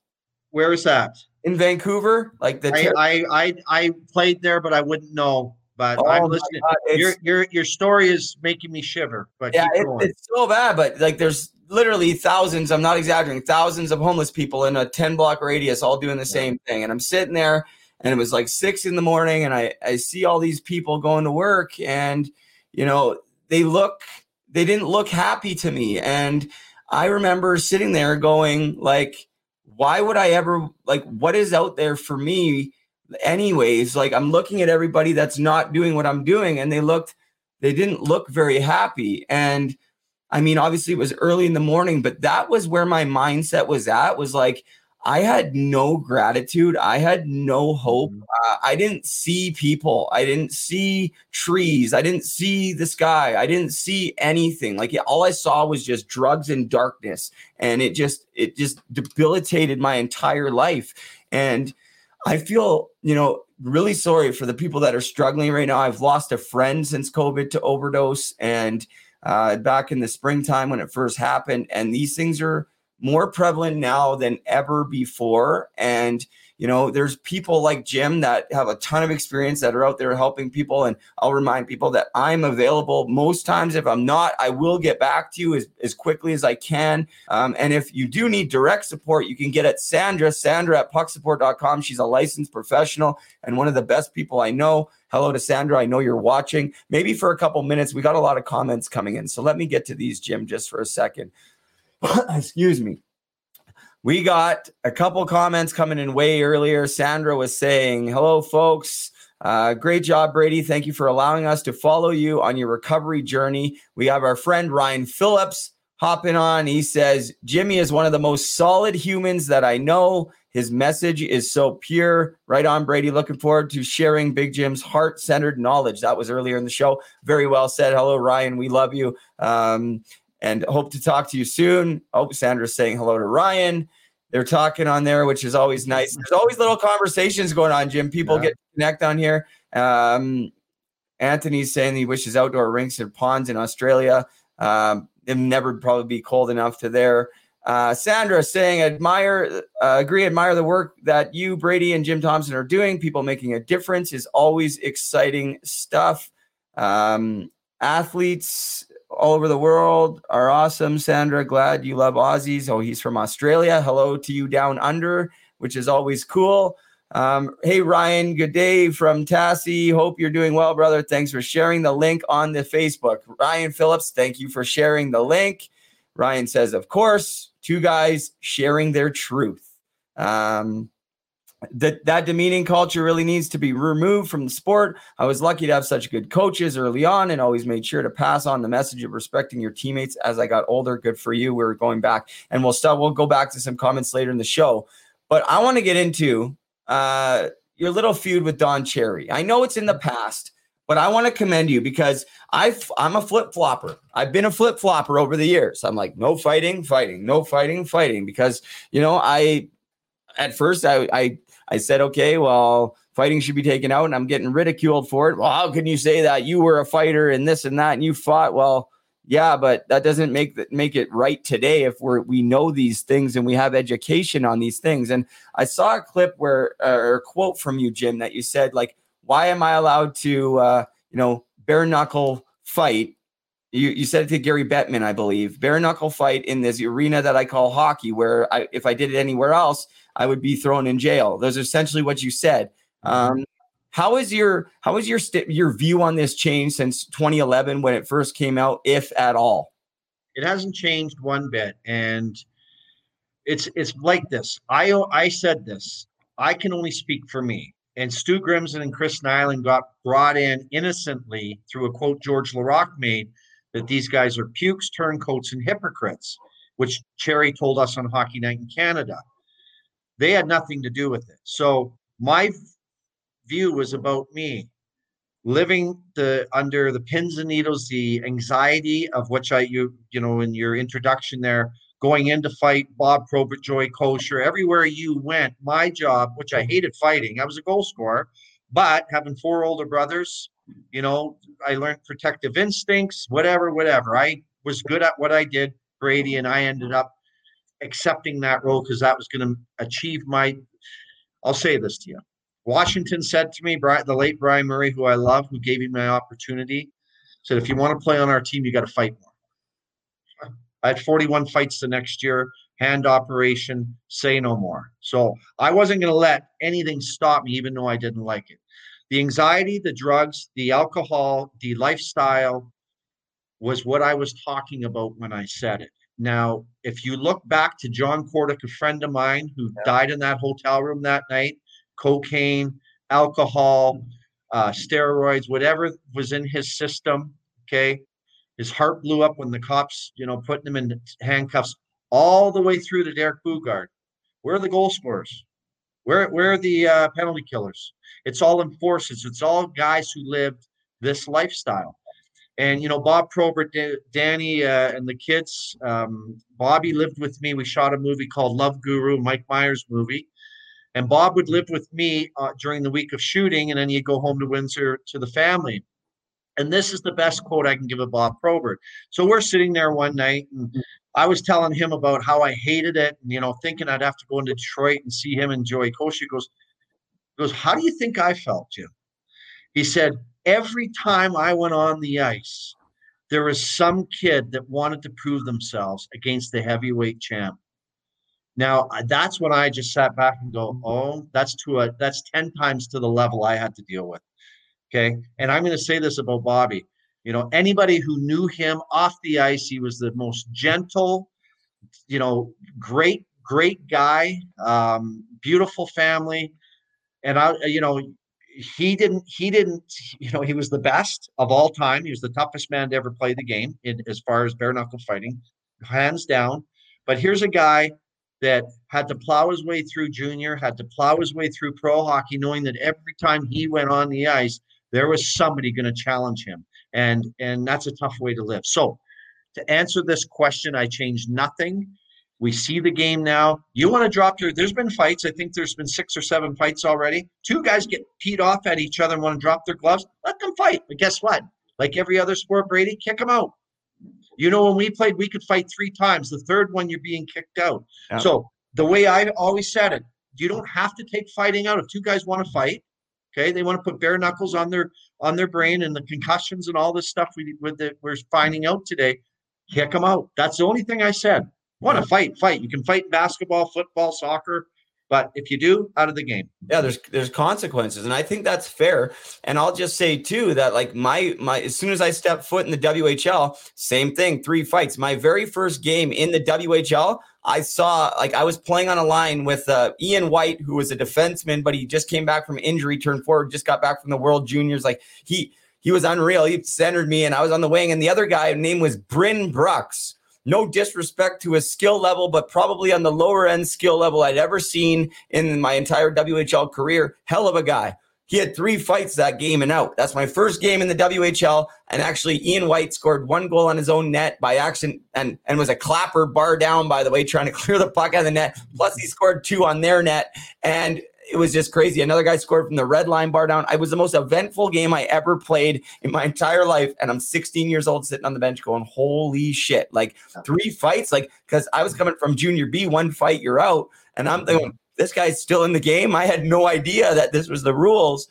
Where is that?
in Vancouver? Like the
ter- I, I, I I played there, but I wouldn't know. But oh I'm listening. God, your your your story is making me shiver. But
yeah, it, it's so bad. But like, there's literally thousands. I'm not exaggerating. Thousands of homeless people in a 10 block radius, all doing the same thing. And I'm sitting there, and it was like six in the morning, and I I see all these people going to work, and you know they look they didn't look happy to me, and I remember sitting there going like why would I ever like what is out there for me anyways? Like I'm looking at everybody that's not doing what I'm doing and they looked they didn't look very happy and I mean obviously it was early in the morning but that was where my mindset was at was like I had no gratitude. I had no hope. Mm-hmm. Uh, I didn't see people. I didn't see trees. I didn't see the sky. I didn't see anything. Like all I saw was just drugs and darkness, and it just it just debilitated my entire life. And I feel you know really sorry for the people that are struggling right now. I've lost a friend since COVID to overdose, and uh, back in the springtime when it first happened, and these things are more prevalent now than ever before. And, you know, there's people like Jim that have a ton of experience that are out there helping people. And I'll remind people that I'm available most times. If I'm not, I will get back to you as, as quickly as I can. Um, and if you do need direct support, you can get at Sandra, Sandra at pucksupport.com. She's a licensed professional and one of the best people I know. Hello to Sandra. I know you're watching. Maybe for a couple minutes. We got a lot of comments coming in. So let me get to these, Jim, just for a second. excuse me. We got a couple comments coming in way earlier. Sandra was saying, Hello, folks. Uh, great job, Brady. Thank you for allowing us to follow you on your recovery journey. We have our friend Ryan Phillips hopping on. He says, Jimmy is one of the most solid humans that I know. His message is so pure. Right on, Brady. Looking forward to sharing Big Jim's heart centered knowledge. That was earlier in the show. Very well said. Hello, Ryan. We love you. Um, and hope to talk to you soon. Oh, Sandra's saying hello to Ryan. They're talking on there, which is always nice. There's always little conversations going on, Jim. People yeah. get to connect on here. Um, Anthony's saying he wishes outdoor rinks and ponds in Australia. Um, it never probably be cold enough to there. Uh, Sandra saying, admire, uh, agree, admire the work that you, Brady, and Jim Thomson are doing. People making a difference is always exciting stuff. Um, athletes all over the world are awesome. Sandra, glad you love Aussies. Oh, he's from Australia. Hello to you down under, which is always cool. Um, hey, Ryan, good day from Tassie. Hope you're doing well, brother. Thanks for sharing the link on the Facebook. Ryan Phillips, thank you for sharing the link. Ryan says, of course, two guys sharing their truth. Um, that that demeaning culture really needs to be removed from the sport. I was lucky to have such good coaches early on and always made sure to pass on the message of respecting your teammates as I got older. Good for you. We're going back and we'll start we'll go back to some comments later in the show. But I want to get into uh, your little feud with Don Cherry. I know it's in the past, but I want to commend you because i I'm a flip flopper. I've been a flip flopper over the years. I'm like, no fighting, fighting, no fighting, fighting, because you know, I at first I I I said, okay, well, fighting should be taken out, and I'm getting ridiculed for it. Well, how can you say that? You were a fighter and this and that, and you fought. Well, yeah, but that doesn't make that make it right today if we're we know these things and we have education on these things. And I saw a clip where uh, or a quote from you, Jim, that you said like, "Why am I allowed to, uh, you know, bare knuckle fight?" You, you said it to Gary Bettman, I believe. Bare knuckle fight in this arena that I call hockey, where I, if I did it anywhere else, I would be thrown in jail. Those are essentially what you said. Mm-hmm. Um, How is your how is your st- your view on this change since 2011 when it first came out, if at all?
It hasn't changed one bit, and it's it's like this. I I said this. I can only speak for me. And Stu Grimson and Chris Nilan got brought in innocently through a quote Georges Laraque made that these guys are pukes, turncoats, and hypocrites, which Cherry told us on Hockey Night in Canada. They had nothing to do with it. So my view was about me living the under the pins and needles, the anxiety of which I you you know in your introduction there, going in to fight Bob Probert, Joey Kocur, everywhere you went. My job, which I hated fighting, I was a goal scorer, but having four older brothers, you know, I learned protective instincts, whatever, whatever. I was good at what I did, Brady, and I ended up accepting that role because that was going to achieve my. I'll say this to you. Washington said to me, the late Brian Murray, who I love, who gave me my opportunity, said, if you want to play on our team, you got to fight more. I had 41 fights the next year, hand operation, say no more. So I wasn't going to let anything stop me, even though I didn't like it. The anxiety, the drugs, the alcohol, the lifestyle was what I was talking about when I said it. Now, if you look back to John Kordic, a friend of mine who yeah. died in that hotel room that night, cocaine, alcohol, uh, steroids, whatever was in his system. Okay. His heart blew up when the cops, you know, putting him in handcuffs all the way through to Derek Boogaard. Where are the goal scorers? Where, where are the uh, penalty killers? It's all enforcers. It's all guys who lived this lifestyle. And, you know, Bob Probert, Danny, uh, and the kids, um, Bobby lived with me. We shot a movie called Love Guru, Mike Myers movie. And Bob would live with me uh, during the week of shooting, and then he'd go home to Windsor to the family. And this is the best quote I can give of Bob Probert. So we're sitting there one night, and I was telling him about how I hated it, and you know, thinking I'd have to go into Detroit and see him and Joey. He goes, goes, How do you think I felt, Jim? He said, Every time I went on the ice, there was some kid that wanted to prove themselves against the heavyweight champ. Now that's when I just sat back and go, oh, that's to a that's 10 times to the level I had to deal with. Okay. And I'm going to say this about Bobby. You know, anybody who knew him off the ice, he was the most gentle, you know, great, great guy, um, beautiful family. And I, you know, he didn't, he didn't, you know, he was the best of all time. He was the toughest man to ever play the game in, as far as bare knuckle fighting, hands down. But here's a guy that had to plow his way through junior, had to plow his way through pro hockey, knowing that every time he went on the ice, there was somebody going to challenge him. And and that's a tough way to live. So to answer this question, I changed nothing. We see the game now. You want to drop your there's been fights. I think there's been six or seven fights already. Two guys get peed off at each other and want to drop their gloves. Let them fight. But guess what? Like every other sport, Brady, kick them out. You know, when we played, we could fight three times. The third one, you're being kicked out. Yeah. So the way I always said it, you don't have to take fighting out. If two guys want to fight, okay, they want to put bare knuckles on their on their brain and the concussions and all this stuff we with the, we're finding out today, kick them out. That's the only thing I said. Want to fight? Fight. You can fight basketball, football, soccer. But if you do, out of the game.
Yeah, there's there's consequences, and I think that's fair. And I'll just say too that like my my as soon as I stepped foot in the WHL, same thing, three fights. My very first game in the WHL, I saw like I was playing on a line with uh, Ian White, who was a defenseman, but he just came back from injury, turned forward, just got back from the World Juniors. Like he he was unreal. He centered me, and I was on the wing, and the other guy name was Bryn Brooks no disrespect to his skill level, but probably on the lower end skill level I'd ever seen in my entire WHL career. Hell of a guy. He had three fights that game and out. That's my first game in the WHL. And actually, Ian White scored one goal on his own net by accident and, and was a clapper bar down, by the way, trying to clear the puck out of the net. Plus, he scored two on their net. And it was just crazy. Another guy scored from the red line bar down. I was the most eventful game I ever played in my entire life. And I'm 16 years old sitting on the bench going, holy shit. Like three fights, like, because I was coming from junior B, one fight, you're out. And I'm thinking, this guy's still in the game. I had no idea that this was the rules.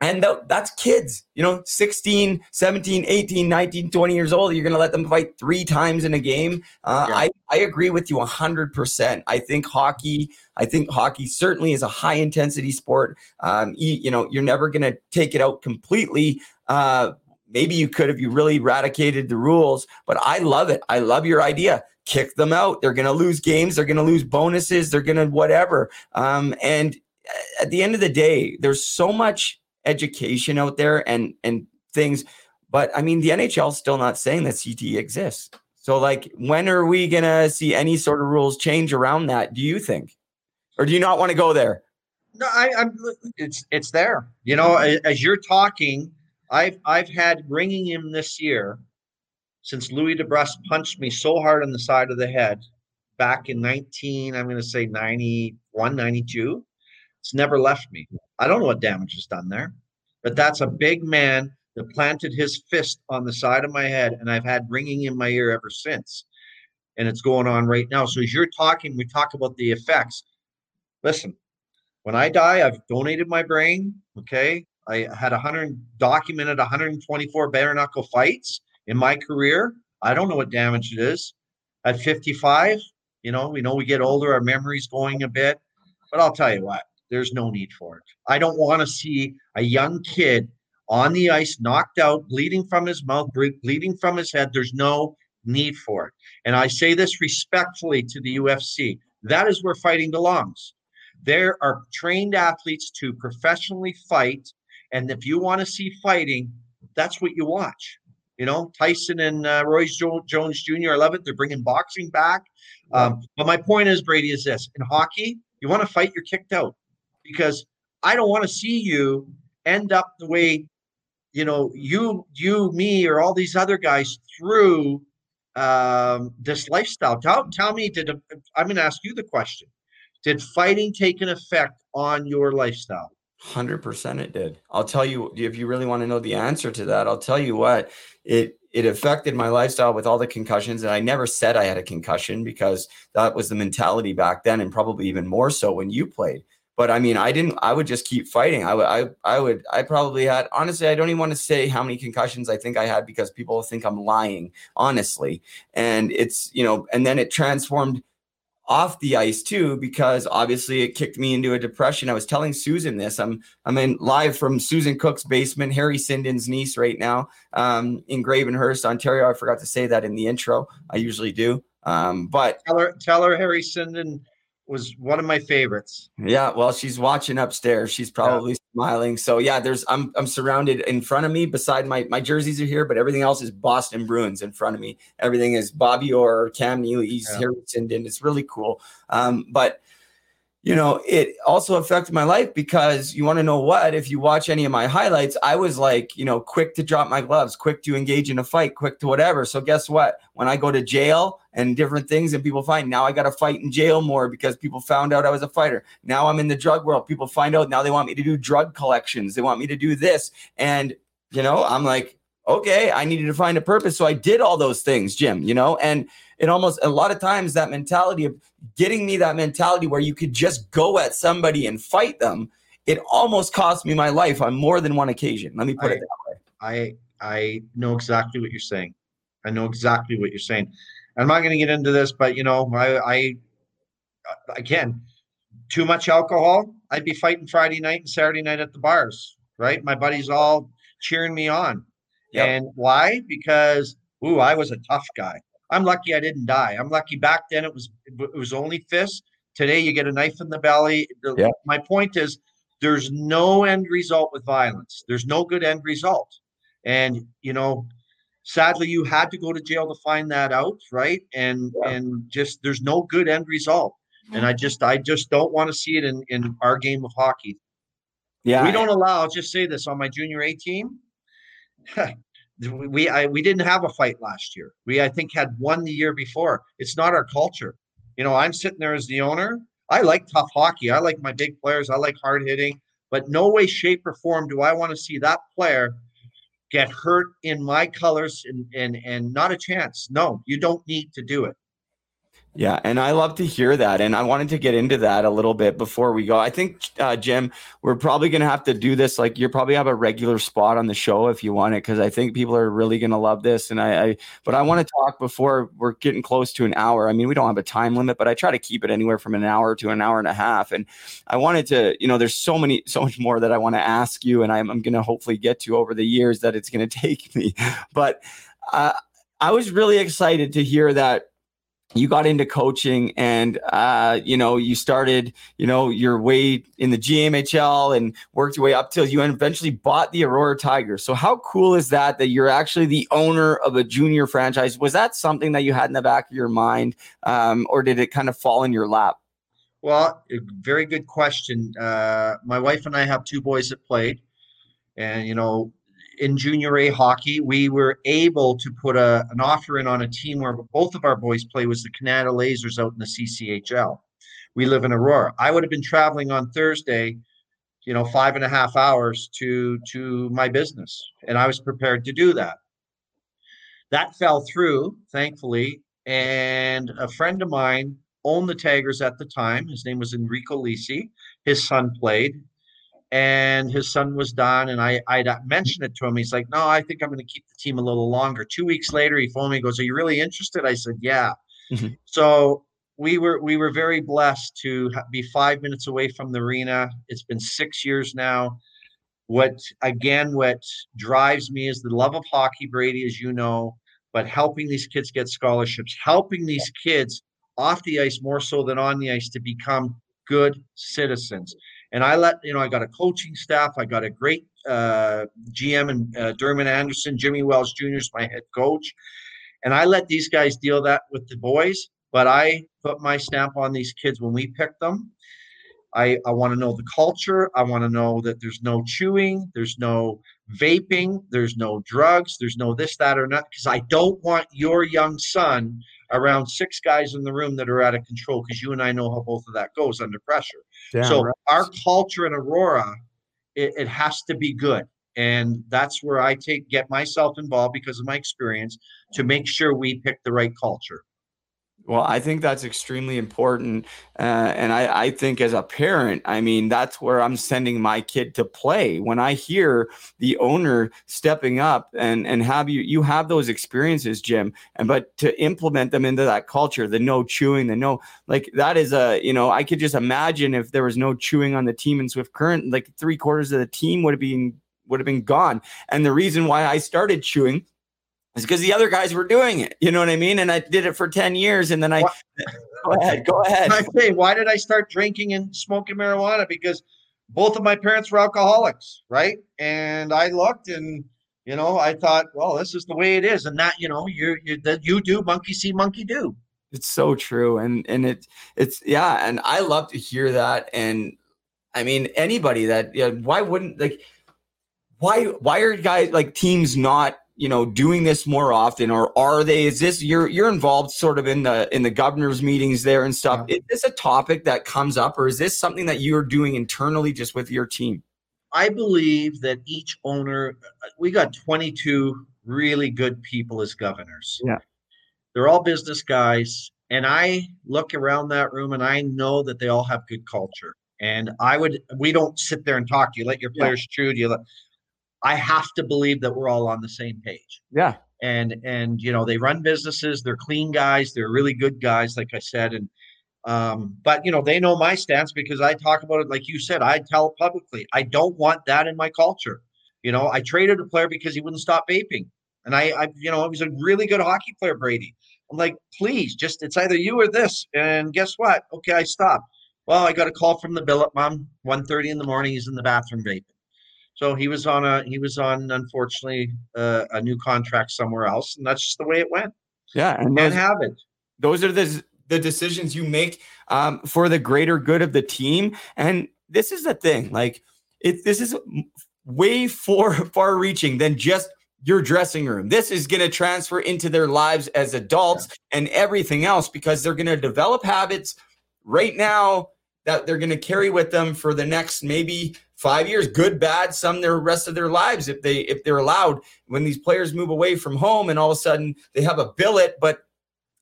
And th- that's kids, you know, 16, 17, 18, 19, 20 years old. You're going to let them fight three times in a game. Uh,
Yeah.
I, I agree with you 100%. I think hockey, I think hockey certainly is a high intensity sport. Um, you, you know, you're never going to take it out completely. Uh, maybe you could if you really eradicated the rules, but I love it. I love your idea. Kick them out. They're going to lose games. They're going to lose bonuses. They're going to whatever. Um, and at the end of the day, there's so much education out there and and things, but I mean, the NHL is still not saying that CTE exists. So, like, when are we gonna see any sort of rules change around that? Do you think, or do you not want to go there?
No, I, I'm. It's it's there. You know, as you're talking, I've I've had ringing him this year since Louie DeBrusk punched me so hard on the side of the head back in 19. I'm going to say 91, 92. It's never left me. I don't know what damage is done there, but that's a big man that planted his fist on the side of my head, and I've had ringing in my ear ever since. And it's going on right now. So as you're talking, we talk about the effects. Listen, when I die, I've donated my brain. Okay. I had 100 documented 124 bare knuckle fights in my career. I don't know what damage it is. At 55, you know, we know we get older, our memory's going a bit, but I'll tell you what, there's no need for it. I don't want to see a young kid on the ice knocked out, bleeding from his mouth, bleeding from his head. There's no need for it. And I say this respectfully to the UFC. That is where fighting belongs. There are trained athletes to professionally fight. And if you want to see fighting, that's what you watch. You know, Tyson and uh, Roy jo- Jones Jr. I love it. They're bringing boxing back. Um, but my point is, Brady, is this: in hockey, you want to fight, you're kicked out because I don't want to see you end up the way you know you, you, me, or all these other guys through um, this lifestyle. Tell, tell me, did I'm going to ask you the question: Did fighting take an effect on your lifestyle?
Hundred percent, it did. I'll tell you if you really want to know the answer to that. I'll tell you what it it affected my lifestyle with all the concussions, and I never said I had a concussion because that was the mentality back then, and probably even more so when you played. But I mean, I didn't. I would just keep fighting. I would. I. I would. I probably had. Honestly, I don't even want to say how many concussions I think I had because people think I'm lying. Honestly, and it's you know, and then it transformed off the ice too because obviously it kicked me into a depression. I was telling Susan this. I'm I'm in live from Susan Cook's basement, Harry Sinden's niece right now, um, in Gravenhurst, Ontario. I forgot to say that in the intro. I usually do. Um, but
Tell her, tell her Harry Sinden was one of my favorites.
yeah, well, she's watching upstairs. She's probably smiling. So yeah, there's I'm I'm surrounded in front of me. Beside my my jerseys are here, but everything else is Boston Bruins in front of me. Everything is Bobby or Cam Neely's
Yeah.
Sinden. It's really cool. Um, but you know, it also affected my life because you want to know what? If you watch any of my highlights, I was like, you know, quick to drop my gloves, quick to engage in a fight, quick to whatever. So guess what? When I go to jail and different things and people find now I got to fight in jail more because people found out I was a fighter. Now I'm in the drug world. People find out now they want me to do drug collections. They want me to do this. And, you know, I'm like, okay, I needed to find a purpose. So I did all those things, Jim, you know, and it almost a lot of times that mentality of getting me that mentality where you could just go at somebody and fight them, it almost cost me my life on more than one occasion. Let me put
I-
it that way.
I I know exactly what you're saying. I know exactly what you're saying. I'm not going to get into this, but you know, I, I again, too much alcohol. I'd be fighting Friday night and Saturday night at the bars, right? My buddies all cheering me on.
Yep.
And why? Because ooh, I was a tough guy. I'm lucky I didn't die. I'm lucky back then it was it was only fists. Today you get a knife in the belly.
Yep.
My point is there's no end result with violence. There's no good end result. And you know, sadly you had to go to jail to find that out, right? And and just there's no good end result. And I just I just don't want to see it in in our game of hockey.
Yeah.
We don't allow. I'll just say this on my junior A team. we I, we didn't have a fight last year. We I think had one the year before. It's not our culture. You know, I'm sitting there as the owner. I like tough hockey. I like my big players. I like hard hitting. But no way, shape, or form do I want to see that player get hurt in my colors and and and not a chance. No, you don't need to do it.
Yeah, and I love to hear that. And I wanted to get into that a little bit before we go. I think, uh, Jim, we're probably going to have to do this. Like, you probably have a regular spot on the show if you want it, because I think people are really going to love this. And I, I but I want to talk before we're getting close to an hour. I mean, we don't have a time limit, but I try to keep it anywhere from an hour to an hour and a half. And I wanted to, you know, there's so many, so much more that I want to ask you, and I'm, I'm going to hopefully get to over the years that it's going to take me. But uh, I was really excited to hear that you got into coaching and uh, you know you started you know your way in the GMHL and worked your way up till you eventually bought the Aurora Tigers. So how cool is that that you're actually the owner of a junior franchise? Was that something that you had in the back of your mind, um, or did it kind of fall in your lap?
Well, very good question. Uh, my wife and I have two boys that played, and you know in junior A hockey, we were able to put a, an offer in on a team where both of our boys play was the Kanata Lasers out in the CCHL. We live in Aurora. I would have been traveling on Thursday, you know, five and a half hours to to my business, and I was prepared to do that. That fell through, thankfully, and a friend of mine owned the Tigers at the time. His name was Enrico Lisi. His son played and his son was done. And I I mentioned it to him. He's like, no, I think I'm going to keep the team a little longer. Two weeks later, he phoned me. He goes, are you really interested? I said, yeah. Mm-hmm. So we were we were very blessed to be five minutes away from the arena. It's been six years now. What again? What drives me is the love of hockey, Brady, as you know. But helping these kids get scholarships, helping these kids off the ice more so than on the ice to become good citizens. And I let, you know, I got a coaching staff. I got a great uh, GM and uh, Dermot Anderson, Jimmy Wells Jr. is my head coach. And I let these guys deal that with the boys, but I put my stamp on these kids when we pick them. I, I want to know the culture. I want to know that there's no chewing, there's no vaping, there's no drugs, there's no this, that, or not, because I don't want your young son around six guys in the room that are out of control because you and I know how both of that goes under pressure. Damn so right. our culture in Aurora, it, it has to be good. And that's where I take get myself involved because of my experience to make sure we pick the right culture.
Well, I think that's extremely important. Uh, and I, I think as a parent, I mean, that's where I'm sending my kid to play. When I hear the owner stepping up and, and have you, you have those experiences, Jim, and but to implement them into that culture, the no chewing, the no, like that is a, you know, I could just imagine if there was no chewing on the team in Swift Current, like three quarters of the team would have been, would have been gone. And the reason why I started chewing it's because the other guys were doing it. You know what I mean? And I did it for 10 years. And then I, go ahead, go ahead.
I say, why did I start drinking and smoking marijuana? Because both of my parents were alcoholics, right? And I looked and, you know, I thought, well, this is the way it is. And that, you know, you, you, that you do monkey see, monkey do.
It's so true. And, and it, it's, yeah. And I love to hear that. And I mean, anybody that, yeah, why wouldn't like, why, why are guys like teams not you know doing this more often or are they is this you're you're involved sort of in the in the governor's meetings there and stuff. Yeah. is this a topic that comes up or is this something that you're doing internally just with your team?
I believe that each owner we got 22 really good people as governors.
Yeah.
They're all business guys and i look around that room and i know that they all have good culture. And i would we don't sit there and talk. Do you let your players yeah. chew do you let I have to believe that we're all on the same page.
Yeah.
And and you know they run businesses. They're clean guys. They're really good guys, like I said. And um, but you know they know my stance because I talk about it like you said. I tell it publicly. I don't want that in my culture. You know, I traded a player because he wouldn't stop vaping, and I, I you know, he was a really good hockey player, Brady. I'm like, please, just it's either you or this. And guess what? Okay, I stopped. Well, I got a call from the billet mom, 1.30 in the morning. He's in the bathroom vaping. So he was on a he was on unfortunately uh, a new contract somewhere else, and that's just the way it went.
Yeah,
and those, have it.
Those are the the decisions you make um, for the greater good of the team, and this is the thing. Like it, this is way far far reaching than just your dressing room. This is going to transfer into their lives as adults yeah. and everything else because they're going to develop habits right now that they're going to carry with them for the next maybe five years, good, bad, some their rest of their lives if they if they're allowed. When these players move away from home and all of a sudden they have a billet, but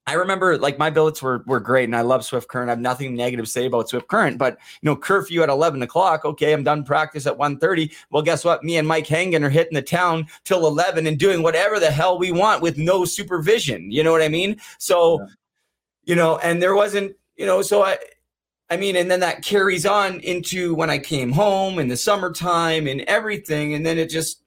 I remember like my billets were were great, and I love Swift Current. I have nothing negative to say about Swift Current, but you know, curfew at eleven o'clock. Okay, I'm done practice at 1.30. Well, guess what? Me and Mike Hangan are hitting the town till eleven and doing whatever the hell we want with no supervision. You know what I mean? So, yeah. you know, and there wasn't, you know, so I. I mean, and then that carries on into when I came home in the summertime and everything. And then it just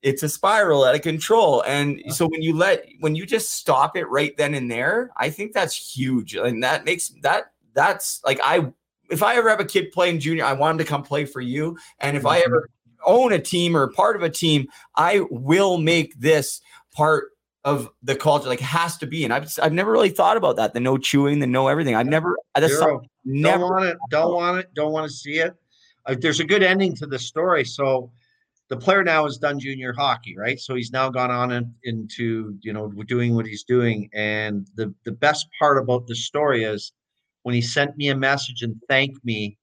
it's a spiral out of control. And so when you let when you just stop it right then and there, I think that's huge. And that makes that that's like I if I ever have a kid playing junior, I want him to come play for you. And if I mm-hmm. ever own a team or part of a team, I will make this part of the culture like has to be and I've I've never really thought about that the no chewing the no everything I've never that's
Zero. never don't want it don't want it don't want to see it uh, there's a good ending to the story so the player now has done junior hockey, right? So he's now gone on in, into you know doing what he's doing. And the the best part about the story is when he sent me a message and thanked me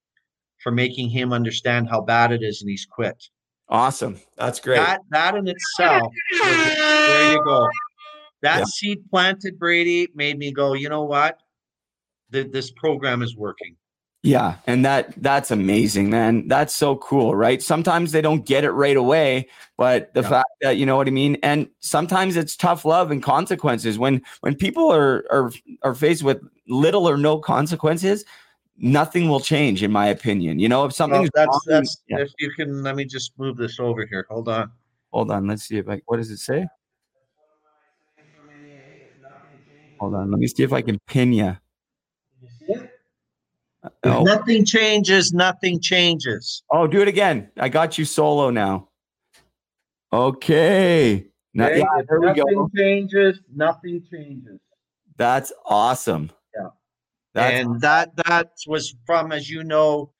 for making him understand how bad it is, and he's quit.
Awesome, that's great.
That that in itself, there you go. That yeah. seed planted, Brady, made me go. You know what? The, this program is working.
Yeah, and that that's amazing, man. That's so cool, right? Sometimes they don't get it right away, but the yeah. fact that you know what I mean, and sometimes it's tough love and consequences. When when people are are are faced with little or no consequences, nothing will change, in my opinion. You know, if something well,
that's wrong, that's yeah. if you can let me just move this over here. Hold on.
Hold on. Let's see if I what does it say? Hold on. Let me see if I can pin you.
Oh. Nothing changes, nothing changes.
Oh, do it again. I got you solo now. Okay.
Yeah, there nothing we go. changes, nothing changes.
That's awesome.
Yeah. That's and awesome. that that was from, as you know,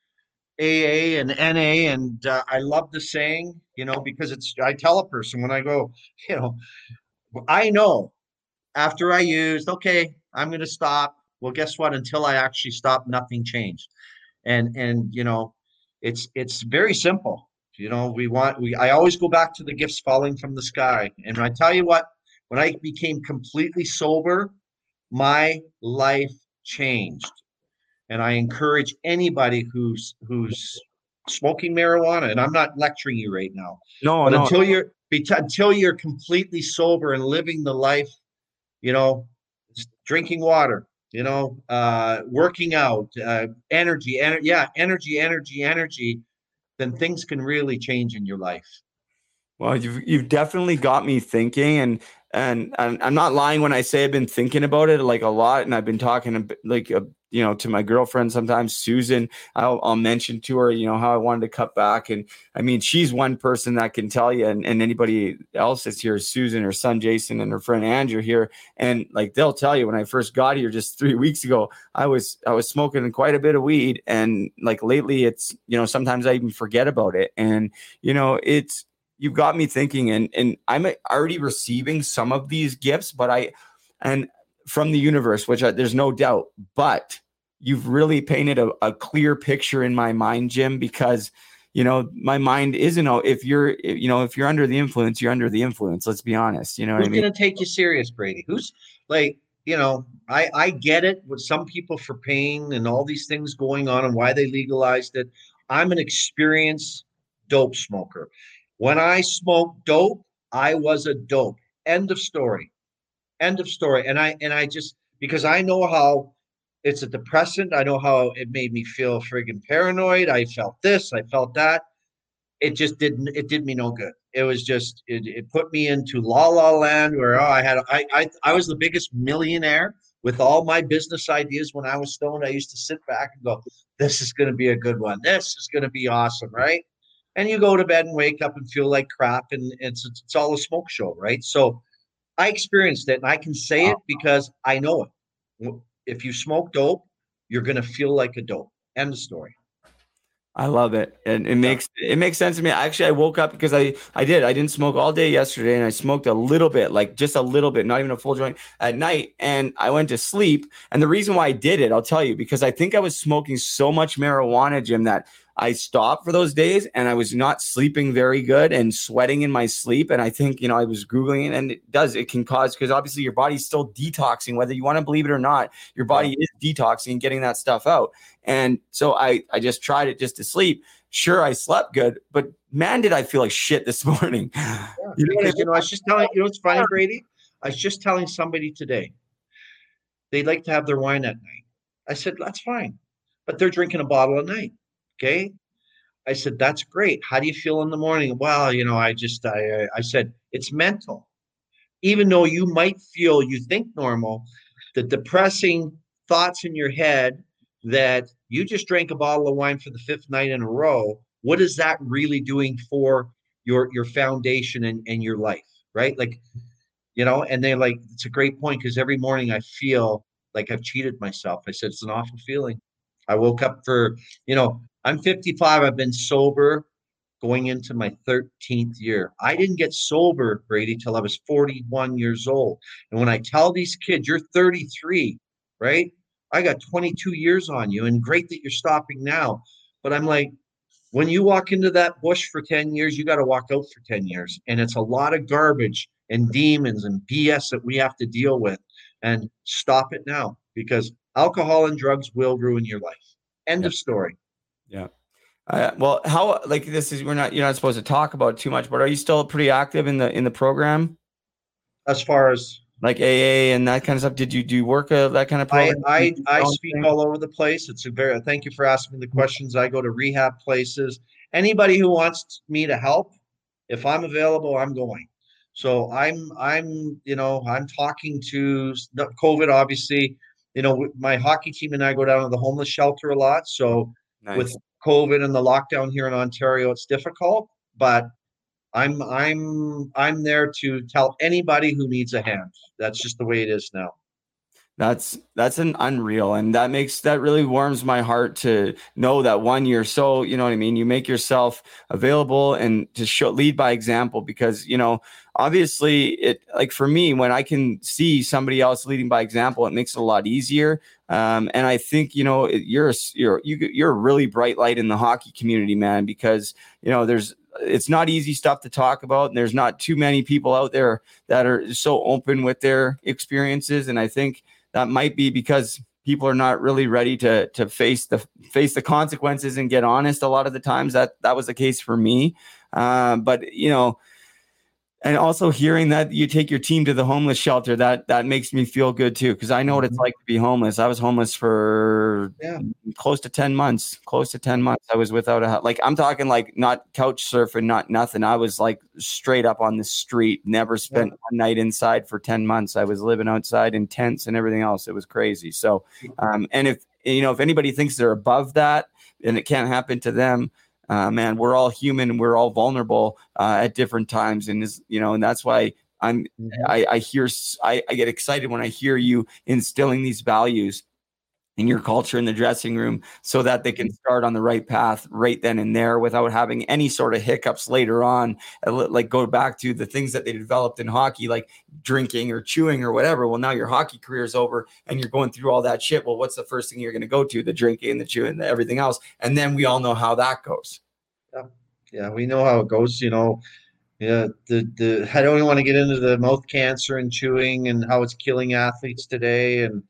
AA and NA, and uh, I love the saying, you know, because it's I tell a person when I go, you know, I know after I used, okay, I'm going to stop. Well, guess what? Until I actually stopped, nothing changed. And and you know, it's it's very simple. You know, we want we I always go back to the gifts falling from the sky. And I tell you what, when I became completely sober, my life changed. And I encourage anybody who's who's smoking marijuana, and I'm not lecturing you right now.
No,
but
no.
until you're until you're completely sober and living the life, you know, drinking water, you know, uh, working out, uh, energy, ener- yeah, energy, energy, energy, then things can really change in your life.
Well, you've you've definitely got me thinking, and and, and I'm not lying when I say I've been thinking about it like a lot, and I've been talking like a, you know to my girlfriend sometimes, Susan. I'll, I'll mention to her, you know, how I wanted to cut back, and I mean, she's one person that can tell you, and, and anybody else that's here, Susan, her son Jason, and her friend Andrew here, and like they'll tell you when I first got here just three weeks ago, I was I was smoking quite a bit of weed, and like lately, it's you know sometimes I even forget about it, and you know it's you've got me thinking and and i'm already receiving some of these gifts but i and from the universe which I, there's no doubt. But you've really painted a, a, clear picture in my mind jim because you know my mind isn't oh if you're you know if you're under the influence you're under the influence let's be honest you know
who's
I mean?
gonna take you serious brady who's like you know i i get it with some people for pain and all these things going on and why they legalized it i'm an experienced dope smoker when I smoked dope, I was a dope. End of story. End of story. And I and I just because I know how it's a depressant. I know how it made me feel friggin' paranoid. I felt this, I felt that. It just didn't it did me no good. It was just it, it put me into la la land where oh, I had I, I I was the biggest millionaire with all my business ideas when I was stoned. I used to sit back and go, This is gonna be a good one. This is gonna be awesome, right? and you go to bed and wake up and feel like crap and it's it's all a smoke show right so i experienced it and i can say it because i know it if you smoke dope you're going to feel like a dope end of story
I love it. And it makes it makes sense to me. Actually, I woke up because I I did. I didn't smoke all day yesterday and I smoked a little bit, like just a little bit, not even a full joint at night. And I went to sleep. And the reason why I did it, I'll tell you, because I think I was smoking so much marijuana, Jim, that I stopped for those days and I was not sleeping very good and sweating in my sleep. And I think, you know, I was Googling it and it does, it can cause, because obviously your body's still detoxing, whether you want to believe it or not, your body is detoxing and getting that stuff out. And so I, I just tried it just to sleep. Sure, I slept good, but man, did I feel like shit this morning.
Yeah, you, know because, you know, I was just telling you know, it's funny, Brady? I was just telling somebody today they'd like to have their wine at night. I said, that's fine, but they're drinking a bottle a night. Okay. I said, that's great. How do you feel in the morning? Well, you know, I just, I, uh, I said, it's mental. Even though you might feel you think normal, the depressing thoughts in your head that you just drank a bottle of wine for the fifth night in a row, what is that really doing for your your foundation and, and your life? Right. Like, you know, and they're like, it's a great point because every morning I feel like I've cheated myself. I said, it's an awful feeling. I woke up for, you know, I'm 55. I've been sober going into my 13th year. I didn't get sober, Brady, till I was 41 years old. And when I tell these kids, you're 33, right? I got 22 years on you, and great that you're stopping now. But I'm like, when you walk into that bush for 10 years, you got to walk out for 10 years. And it's a lot of garbage and demons and BS that we have to deal with. And stop it now because alcohol and drugs will ruin your life. End of story.
Yeah. Uh, well, how like this is we're not you're not supposed to talk about too much, but are you still pretty active in the in the program?
As far as
like AA and that kind of stuff, did you do work of that kind of program?
I I, I speak all over the place. It's a very thank you for asking me the questions. I go to rehab places. Anybody who wants me to help, if I'm available, I'm going. So I'm I'm you know I'm talking to COVID obviously you know, my hockey team and I go down to the homeless shelter a lot. So nice. with COVID and the lockdown here in Ontario, it's difficult. But I'm I'm I'm there to tell anybody who needs a hand. That's just the way it is now.
That's that's an unreal, and that makes that really warms my heart to know that one you're so you know what I mean. You make yourself available and to show lead by example because you know obviously it like for me when I can see somebody else leading by example, it makes it a lot easier. Um, and I think you know you're you're you, you're a really bright light in the hockey community, man, because you know there's it's not easy stuff to talk about and there's not too many people out there that are so open with their experiences and i think that might be because people are not really ready to to face the face the consequences and get honest a lot of the times. That that was the case for me. Uh, but you know and also hearing that you take your team to the homeless shelter that that makes me feel good too because i know what it's mm-hmm. like to be homeless. I was homeless for yeah. close to 10 months close to 10 months. I was without a like i'm talking like not couch surfing not nothing. I was like straight up on the street never spent yeah. one night inside for 10 months. I was living outside in tents and everything else. It was crazy. So um and if you know if anybody thinks they're above that and it can't happen to them uh, man, we're all human we're all vulnerable uh, at different times, and is you know, and that's why I'm mm-hmm. I, I hear I, I get excited when I hear you instilling these values in your culture in the dressing room so that they can start on the right path right then and there without having any sort of hiccups later on uh, like go back to the things that they developed in hockey like drinking or chewing or whatever. Well now your hockey career is over and you're going through all that shit. Well what's the first thing you're going to go to? The drinking the chewing the everything else. And then we all know how that goes.
Yeah. Yeah we know how it goes you know. Yeah, the the I don't even want to get into the mouth cancer and chewing and how it's killing athletes today, and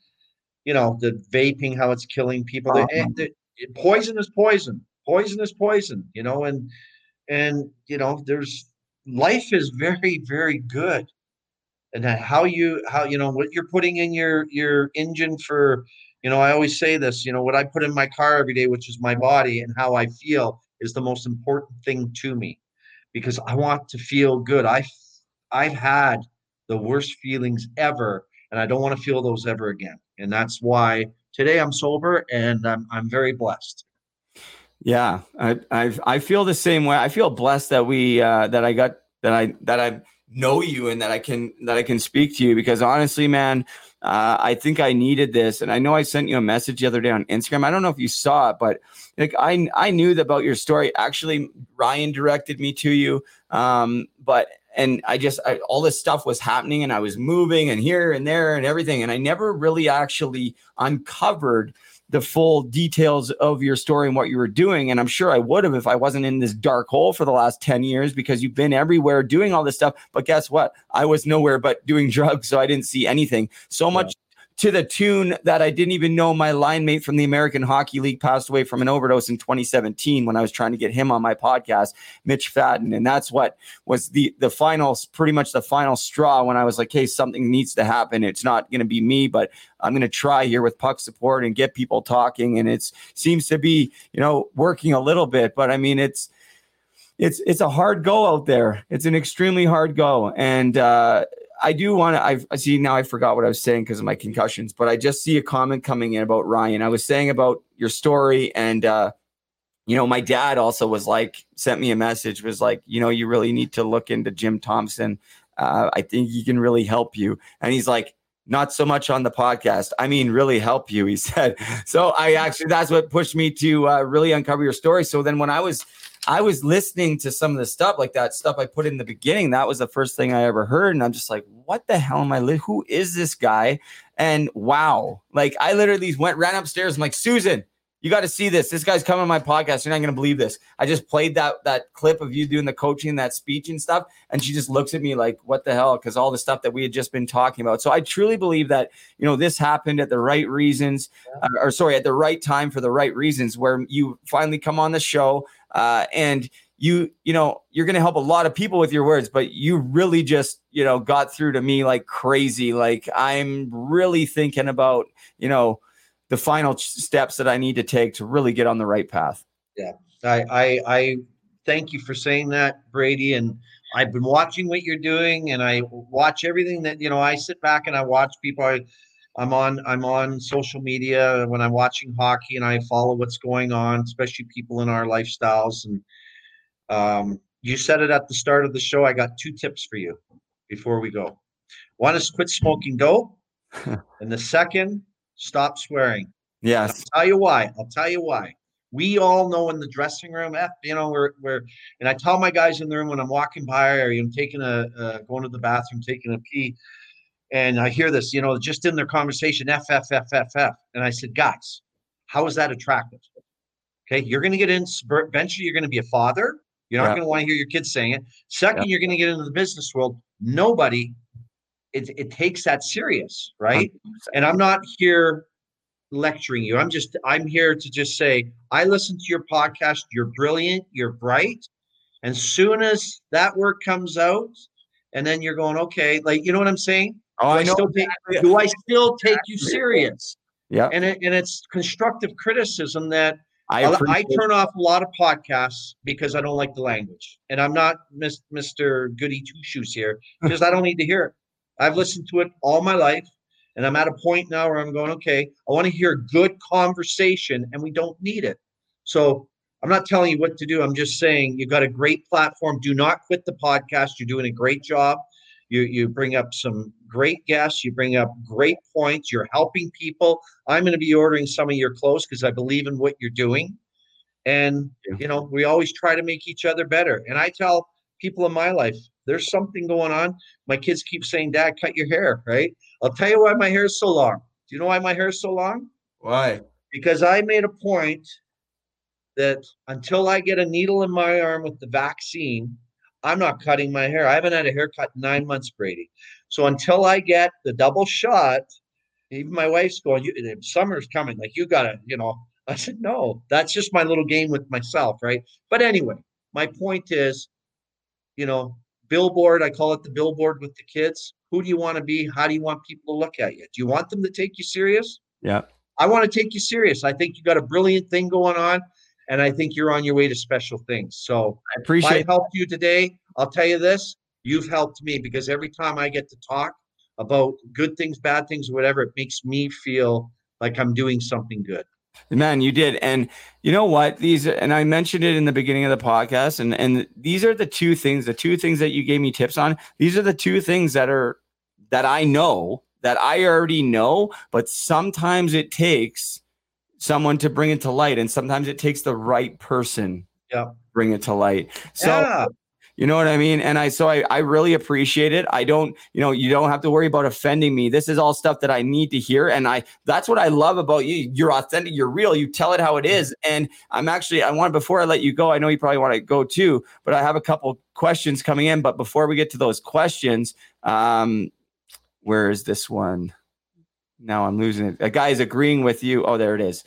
you know the vaping how it's killing people. Uh-huh. the, the, poison is poison. Poison is poison you know and and you know there's life is very very good. And how you how you know what you're putting in your your engine for you know i always say this you know what i put in my car every day which is my body and how i feel is the most important thing to me. Because i want to feel good. I i've had the worst feelings ever and i don't want to feel those ever again and that's why today I'm sober and I'm I'm very blessed.
Yeah, I I I feel the same way. I feel blessed that we uh, that I got that I that I know you and that I can that I can speak to you because honestly, man, uh, I think I needed this. And I know I sent you a message the other day on Instagram. I don't know if you saw it, but like I I knew about your story. Actually, Ryan directed me to you. Um, but and I just I, all this stuff was happening and I was moving and here and there and everything and I never really actually uncovered the full details of your story and what you were doing. And I'm sure I would have if I wasn't in this dark hole for the last 10 years because you've been everywhere doing all this stuff. But guess what? I was nowhere but doing drugs. So I didn't see anything. So much to the tune that I didn't even know my line mate from the American Hockey League passed away from an overdose in 2017 when I was trying to get him on my podcast, Mitch Fadden. And that's what was the the final, pretty much the final straw when I was like, hey, something needs to happen. It's not going to be me, but I'm going to try here with puck support and get people talking. And it seems to be, you know, working a little bit. But I mean, it's it's it's a hard go out there. It's an extremely hard go. And uh I do want to. I see now. I forgot what I was saying because of my concussions, but I just see a comment coming in about Ryan. I was saying about your story, and uh, you know, my dad also was like, sent me a message, was like, you know, you really need to look into Jim Thomson. Uh, I think he can really help you. And he's like, not so much on the podcast. I mean, really help you, he said. So I actually, that's what pushed me to uh, really uncover your story. So then when I was I was listening to some of the stuff like that stuff I put in the beginning. That was the first thing I ever heard. And I'm just like, what the hell am I? Li- Who is this guy? And wow, like I literally went, ran upstairs. I'm like, Susan, you got to see this. This guy's coming on my podcast. You're not going to believe this. I just played that that clip of you doing the coaching, that speech and stuff, and she just looks at me like, "What the hell?" Because all the stuff that we had just been talking about. So I truly believe that you know this happened at the right reasons, uh, or sorry, at the right time for the right reasons, where you finally come on the show uh, and you you know you're going to help a lot of people with your words but you really just you know got through to me like crazy like i'm really thinking about you know the final steps that i need to take to really get on the right path
yeah i i, I thank you for saying that brady and i've been watching what you're doing and i watch everything that you know i sit back and i watch people I, I'm on I'm on social media when I'm watching hockey and I follow what's going on, especially people in our lifestyles. And um, you said it at the start of the show. I got two tips for you before we go. One is quit smoking dope, and the second, stop swearing.
Yes.
I'll tell you why. I'll tell you why. We all know in the dressing room, F, you know, we're, we're, and I tell my guys in the room when I'm walking by or I'm taking a, uh, going to the bathroom, taking a pee, and I hear this, you know, just in their conversation, F, F, F, F, F. And I said, guys, how is that attractive? Okay, you're going to get in, eventually, you're going to be a father. You're not yeah. going to want to hear your kids saying it. Second, yeah. you're going to get into the business world. Nobody, it, it takes that serious, right? And I'm not here lecturing you. I'm just, I'm here to just say, I listen to your podcast. You're brilliant. You're bright. And soon as that work comes out, and then you're going, okay, like, you know what I'm saying?
Oh,
do
I,
I still take, do I still take you serious?
Yeah.
And it, and it's constructive criticism that
I,
I turn off a lot of podcasts because I don't like the language. And I'm not Mr. Goody Two Shoes here because I don't need to hear it. I've listened to it all my life. And I'm at a point now where I'm going, okay, I want to hear good conversation and we don't need it. So I'm not telling you what to do. I'm just saying you got a great platform. Do not quit the podcast. You're doing a great job. You you bring up some great guests. You bring up great points. You're helping people. I'm going to be ordering some of your clothes because I believe in what you're doing. And you know, we always try to make each other better. And I tell people in my life, there's something going on. My kids keep saying, "Dad, cut your hair." Right? I'll tell you why my hair is so long. Do you know why my hair is so long?
Why?
Because I made a point that until I get a needle in my arm with the vaccine, I'm not cutting my hair. I haven't had a haircut in nine months, Brady. So until I get the double shot, even my wife's going, you, summer's coming. Like, you got to, you know. I said, no, that's just my little game with myself, right? But anyway, my point is, you know, billboard, I call it the billboard with the kids. Who do you want to be? How do you want people to look at you? Do you want them to take you serious?
Yeah.
I want to take you serious. I think you got a brilliant thing going on and I think you're on your way to special things. So
I appreciate.
If I helped you today. I'll tell you this: you've helped me because every time I get to talk about good things, bad things, whatever, it makes me feel like I'm doing something good.
Man, you did. And you know what? These and I mentioned it in the beginning of the podcast, and and these are the two things, the two things that you gave me tips on. These are the two things that are that I know that I already know, but sometimes it takes someone to bring it to light and sometimes it takes the right person
yeah
bring it to light so
yeah.
You know what I mean? And I so I, I really appreciate it. I don't, you know, you don't have to worry about offending me. This is all stuff that I need to hear. And I that's what I love about you. You're authentic, you're real, you tell it how it is. And I'm actually I want before I let you go, I know you probably want to go too, but I have a couple questions coming in. But before we get to those questions, um, where is this one? Now I'm losing it. A guy is agreeing with you. Oh, there it is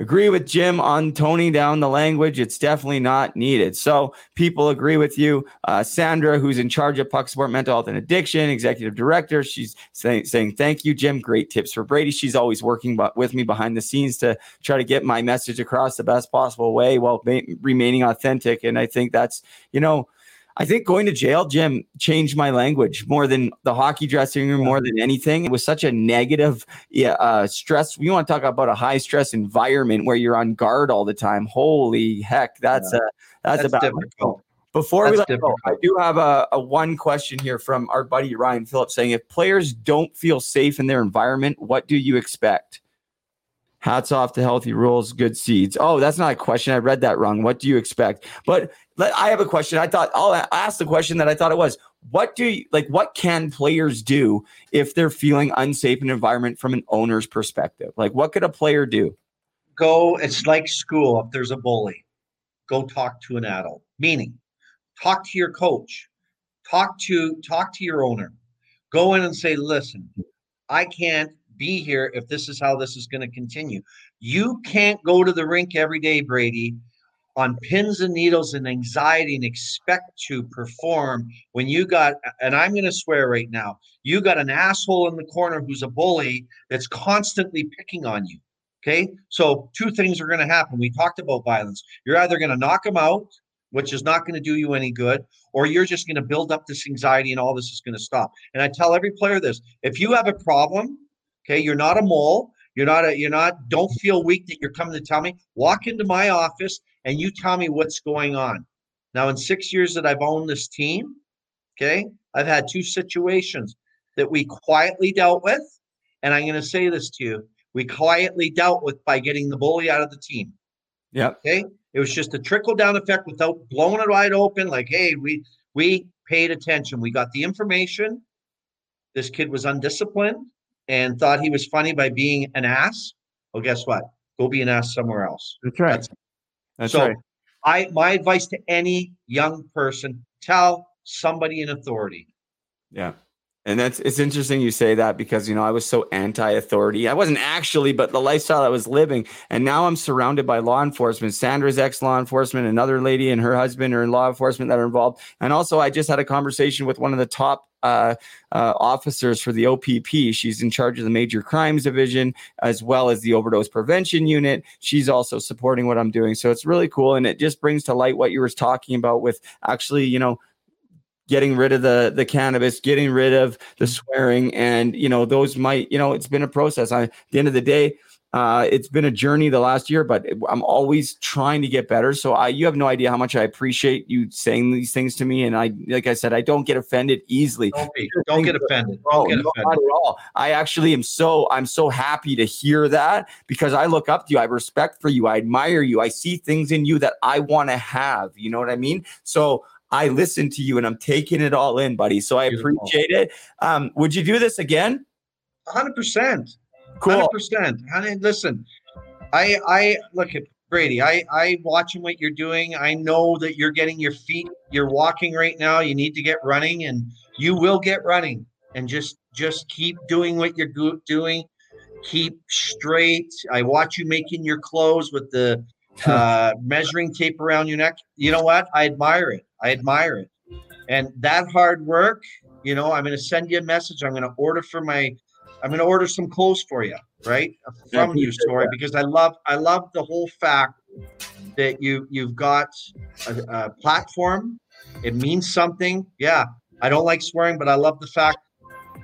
agree with Jim on toning down the language. It's definitely not needed. So people agree with you. Uh, Sandra, who's in charge of Puck Support Mental Health and Addiction, executive director, she's saying, saying thank you, Jim. Great tips for Brady. She's always working with me behind the scenes to try to get my message across the best possible way while ma- remaining authentic. And I think that's, you know, I think going to jail, Jim, changed my language more than the hockey dressing room, more than anything. It was such a negative yeah, uh, stress. We want to talk about a high stress environment where you're on guard all the time. Holy heck, that's yeah. a that's, that's about difficult. Before that's we let difficult. go, I do have a, a one question here from our buddy Ryan Phillips saying, if players don't feel safe in their environment, what do you expect? Hats off to healthy rules, good seeds. Oh, that's not a question. I read that wrong. What do you expect? But I have a question. I thought I'll ask the question that I thought it was. What do you like? What can players do if they're feeling unsafe in an environment from an owner's perspective? Like, what could a player do?
Go. It's like school. If there's a bully, go talk to an adult. Meaning, talk to your coach. Talk to talk to your owner. Go in and say, "Listen, I can't be here if this is how this is going to continue. You can't go to the rink every day, Brady, on pins and needles and anxiety and expect to perform when you got, and I'm going to swear right now, you got an asshole in the corner who's a bully that's constantly picking on you. Okay. So, two things are going to happen. We talked about violence. You're either going to knock him out, which is not going to do you any good, or you're just going to build up this anxiety and all this is going to stop. And I tell every player this if you have a problem, Okay, you're not a mole. You're not a, you're not, don't feel weak that you're coming to tell me. Walk into my office and you tell me what's going on. Now, in six years that I've owned this team, okay, I've had two situations that we quietly dealt with. And I'm going to say this to you we quietly dealt with by getting the bully out of the team.
Yeah.
Okay. It was just a trickle down effect without blowing it wide open. Like, hey, we we paid attention. We got the information. This kid was undisciplined and thought he was funny by being an ass, well, guess what? Go be an ass somewhere else.
That's right. That's, That's
so
right.
I my advice to any young person: tell somebody in authority.
Yeah. And that's it's interesting you say that because you know I was so anti-authority. I wasn't actually, but the lifestyle I was living, and now I'm surrounded by law enforcement. Sandra's ex-law enforcement, another lady and her husband are in law enforcement that are involved. And also, I just had a conversation with one of the top uh, uh, officers for the OPP. She's in charge of the major crimes division as well as the overdose prevention unit. She's also supporting what I'm doing. So it's really cool. And it just brings to light what you were talking about with actually, you know, getting rid of the the cannabis, getting rid of the swearing, and you know those might you know it's been a process. I, at the end of the day, uh, it's been a journey the last year, but I'm always trying to get better. So I, you have no idea how much I appreciate you saying these things to me. And I, like I said, I don't get offended easily.
Don't, be, don't get offended. Don't get offended.
Not at all. I actually am so, I'm so happy to hear that because I look up to you. I respect for you. I admire you. I see things in you that I want to have. You know what I mean? So I listen to you and I'm taking it all in, buddy. So I appreciate it. Um, would you do this again?
100%. Cool. 100%. Honey, listen, I I look at Brady. I I watching what you're doing. I know that you're getting your feet. You're walking right now. You need to get running, and you will get running. And just just keep doing what you're do- doing. Keep straight. I watch you making your clothes with the uh, measuring tape around your neck. You know what? I admire it. I admire it. And that hard work, you know, I'm going to send you a message. I'm going to order for my, I'm going to order some clothes for you, right, from you, Story, because I love, I love the whole fact that you you've got a, a platform. It means something. Yeah, I don't like swearing, but I love the fact,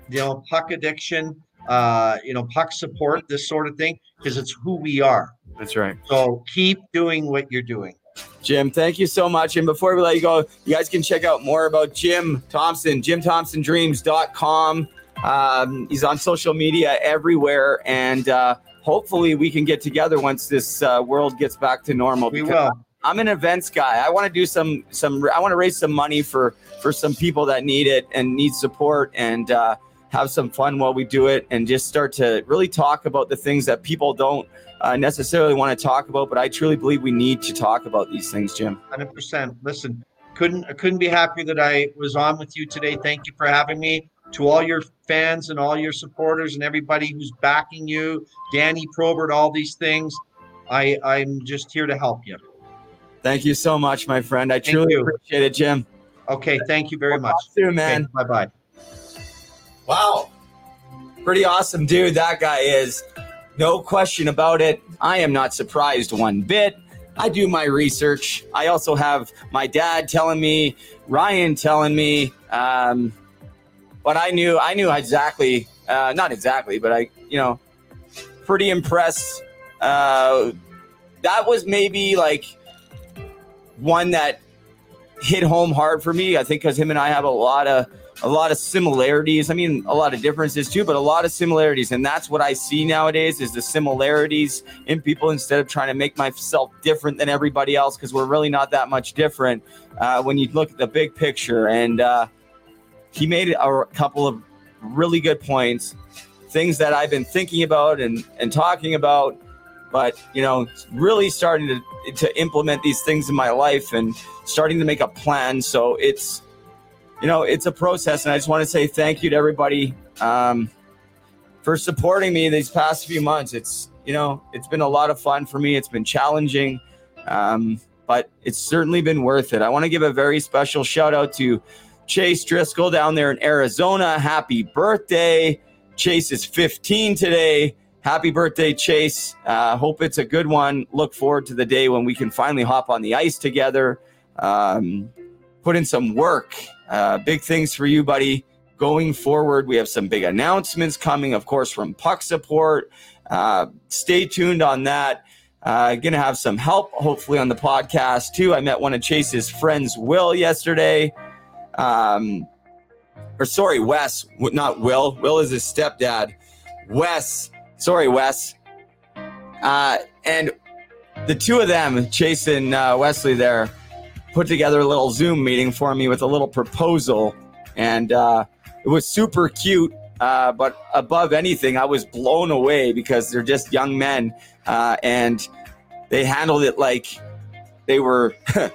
you know, puck addiction, uh, you know, puck support, this sort of thing, because it's who we are.
That's right.
So keep doing what you're doing.
Jim, thank you so much. And before we let you go, you guys can check out more about Jim Thomson, jimthomsondreams.com. Um, he's on social media everywhere. And uh, hopefully we can get together once this uh, world gets back to normal.
We will.
I'm an events guy. I want to do some some. I want to raise some money for for some people that need it and need support and uh, have some fun while we do it and just start to really talk about the things that people don't uh, necessarily want to talk about. But I truly believe we need to talk about these things, Jim.
Hundred percent. Listen, couldn't I couldn't be happier that I was on with you today. Thank you for having me. To all your fans and all your supporters and everybody who's backing you, Danny Probert, all these things. I I'm just here to help you.
Thank you so much, my friend. I truly
you.
appreciate it, Jim.
Okay, thank you very
We'll
much.
soon, man.
Bye bye.
Wow. Pretty awesome dude that guy is. No question about it. I am not surprised one bit. I do my research. I also have my dad telling me, Ryan telling me, um, but I knew I knew exactly, uh, not exactly, but I, you know, pretty impressed. Uh, that was maybe like one that hit home hard for me. I think because him and I have a lot of a lot of similarities. I mean, a lot of differences too, but a lot of similarities, and that's what I see nowadays is the similarities in people instead of trying to make myself different than everybody else because we're really not that much different uh, when you look at the big picture. And uh, he made a couple of really good points, things that I've been thinking about and and talking about but you know really starting to to implement these things in my life and starting to make a plan. So it's you know it's a process and i just want to say thank you to everybody um, for supporting me these past few months. It's you know it's been a lot of fun for me. It's been challenging um, but it's certainly been worth it. I want to give a very special shout out to chase driscoll down there in arizona happy birthday chase is 15 today happy birthday, Chase. Uh, hope it's a good one. Look forward to the day when we can finally hop on the ice together, um, put in some work. Uh, big things for you, buddy. Going forward, we have some big announcements coming, of course, from Puck Support. Uh, stay tuned on that. Uh, gonna have some help, hopefully, on the podcast too. I met one of Chase's friends, Will, yesterday. Um, or sorry, Wes, not Will. Will is his stepdad. Wes Sorry, Wes. Uh, and the two of them, Chase and uh, Wesley, there, put together a little Zoom meeting for me with a little proposal, and uh, it was super cute. Uh, but above anything, I was blown away because they're just young men, uh, and they handled it like they were,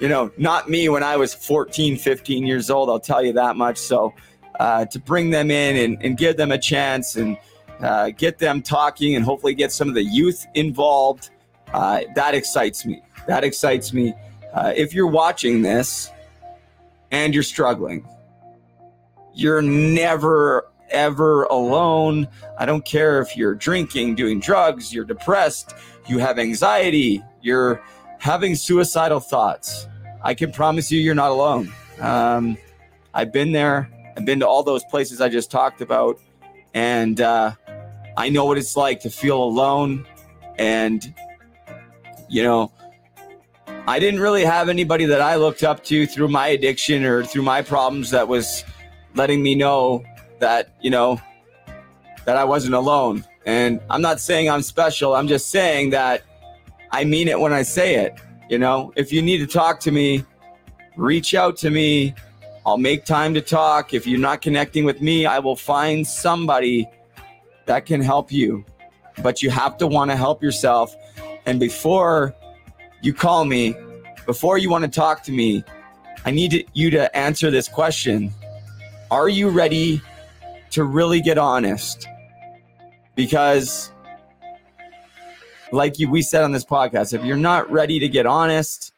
you know, not me when I was 14, 15 years old. I'll tell you that much. So uh, to bring them in and, and give them a chance and uh, get them talking and hopefully get some of the youth involved. Uh, that excites me. That excites me. Uh, if you're watching this and you're struggling, you're never, ever alone. I don't care if you're drinking, doing drugs, you're depressed, you have anxiety, you're having suicidal thoughts. I can promise you, you're not alone. Um, I've been there. I've been to all those places I just talked about. And uh, I know what it's like to feel alone. And, you know, I didn't really have anybody that I looked up to through my addiction or through my problems that was letting me know that, you know, that I wasn't alone. And I'm not saying I'm special. I'm just saying that I mean it when I say it. You know, if you need to talk to me, reach out to me. I'll make time to talk. If you're not connecting with me, I will find somebody that can help you. But you have to want to help yourself. And before you call me, before you want to talk to me, I need you to answer this question Are you ready to really get honest? Because, like you, we said on this podcast, if you're not ready to get honest,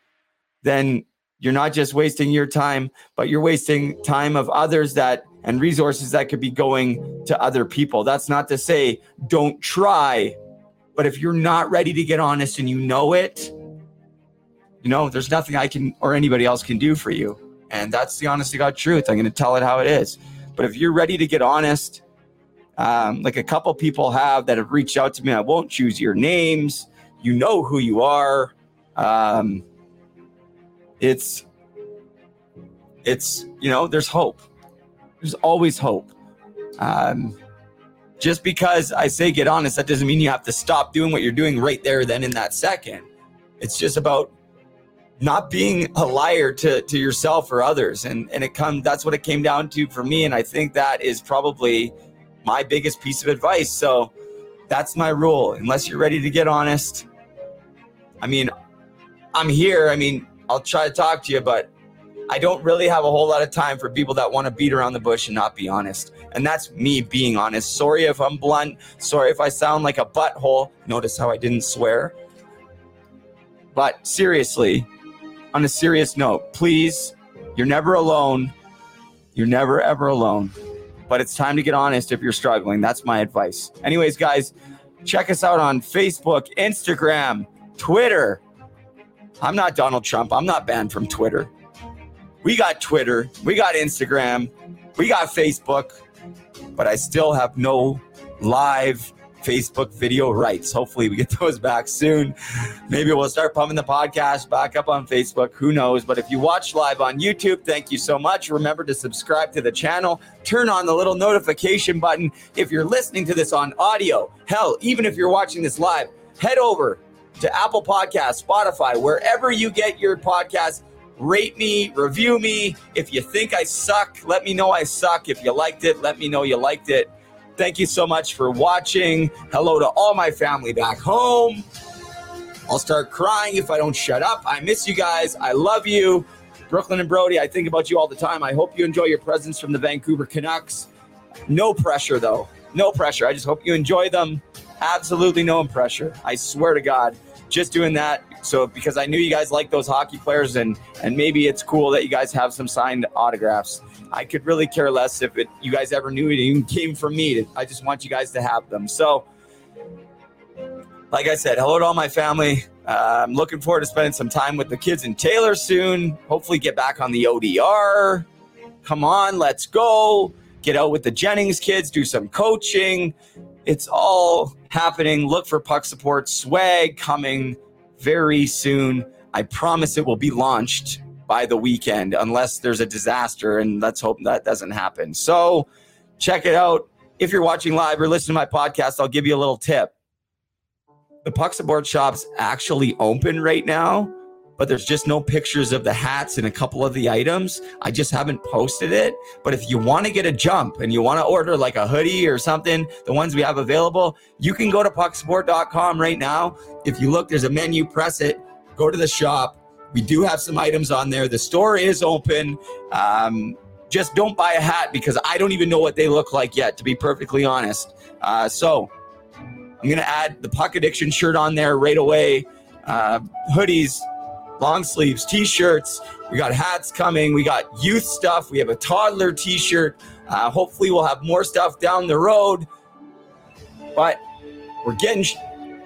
then you're not just wasting your time, but you're wasting time of others that and resources that could be going to other people. That's not to say don't try, but if you're not ready to get honest and you know it, you know, there's nothing I can or anybody else can do for you. And that's the honest to God truth. I'm going to tell it how it is. But if you're ready to get honest, um, like a couple people have that have reached out to me, I won't choose your names. You know who you are. Um, it's, it's, you know, there's hope. There's always hope. Um, just because I say get honest, that doesn't mean you have to stop doing what you're doing right there, then in that second. It's just about not being a liar to, to yourself or others. And, and it come, that's what it came down to for me. And I think that is probably my biggest piece of advice. So that's my rule. Unless you're ready to get honest. I mean, I'm here. I mean, I'll try to talk to you, but I don't really have a whole lot of time for people that want to beat around the bush and not be honest. And that's me being honest. Sorry if I'm blunt. Sorry if I sound like a butthole. Notice how I didn't swear. But seriously, on a serious note, please, you're never alone. You're never ever alone. But it's time to get honest if you're struggling. That's my advice. Anyways, guys, check us out on Facebook, Instagram, Twitter. I'm not Donald Trump. I'm not banned from Twitter. We got Twitter, we got Instagram, we got Facebook, but I still have no live Facebook video rights. Hopefully, we get those back soon. Maybe we'll start pumping the podcast back up on Facebook. Who knows? But if you watch live on YouTube, thank you so much. Remember to subscribe to the channel, turn on the little notification button. If you're listening to this on audio, hell, even if you're watching this live, head over to Apple Podcasts, Spotify, wherever you get your podcast. Rate me, review me. If you think I suck, let me know I suck. If you liked it, let me know you liked it. Thank you so much for watching. Hello to all my family back home. I'll start crying if I don't shut up. I miss you guys. I love you. Brooklyn and Brody, I think about you all the time. I hope you enjoy your presents from the Vancouver Canucks. No pressure, though. No pressure. I just hope you enjoy them. Absolutely no pressure. I swear to God. Just doing that. So because I knew you guys like those hockey players and and maybe it's cool that you guys have some signed autographs. I could really care less if it you guys ever knew it even came from me. I just want you guys to have them. So, like I said, hello to all my family. Uh, I'm looking forward to spending some time with the kids in Taylor soon. Hopefully, get back on the ODR. Come on, let's go. Get out with the Jennings kids, do some coaching. It's all happening. Look for puck support swag coming very soon. I promise it will be launched by the weekend, unless there's a disaster, and let's hope that doesn't happen. So check it out. If you're watching live or listening to my podcast, I'll give you a little tip. The Puck Support Shop's actually open right now, but there's just no pictures of the hats and a couple of the items. I just haven't posted it. But if you want to get a jump and you want to order like a hoodie or something, the ones we have available, you can go to pucksupport.com right now. If you look, there's a menu, press it, go to the shop, we do have some items on there. The store is open. Um, just don't buy a hat because I don't even know what they look like yet, to be perfectly honest. Uh, so I'm going to add the Puck Addiction shirt on there right away. Uh, hoodies, long sleeves, t shirts. We got hats coming. We got youth stuff. We have a toddler t shirt. Uh, hopefully, we'll have more stuff down the road. But we're getting, sh-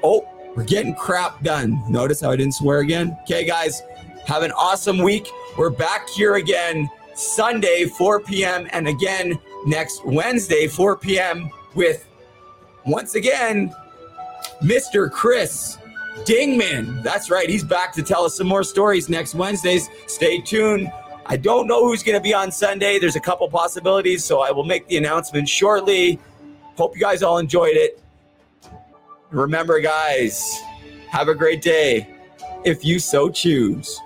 oh, we're getting crap done. Notice how I didn't swear again? Okay, guys. Have an awesome week. We're back here again Sunday, 4 p.m., and again next Wednesday, 4 p.m., with once again Mr. Chris Dingman. That's right. He's back to tell us some more stories next Wednesdays. Stay tuned. I don't know who's going to be on Sunday. There's a couple possibilities, so I will make the announcement shortly. Hope you guys all enjoyed it. Remember, guys, have a great day if you so choose.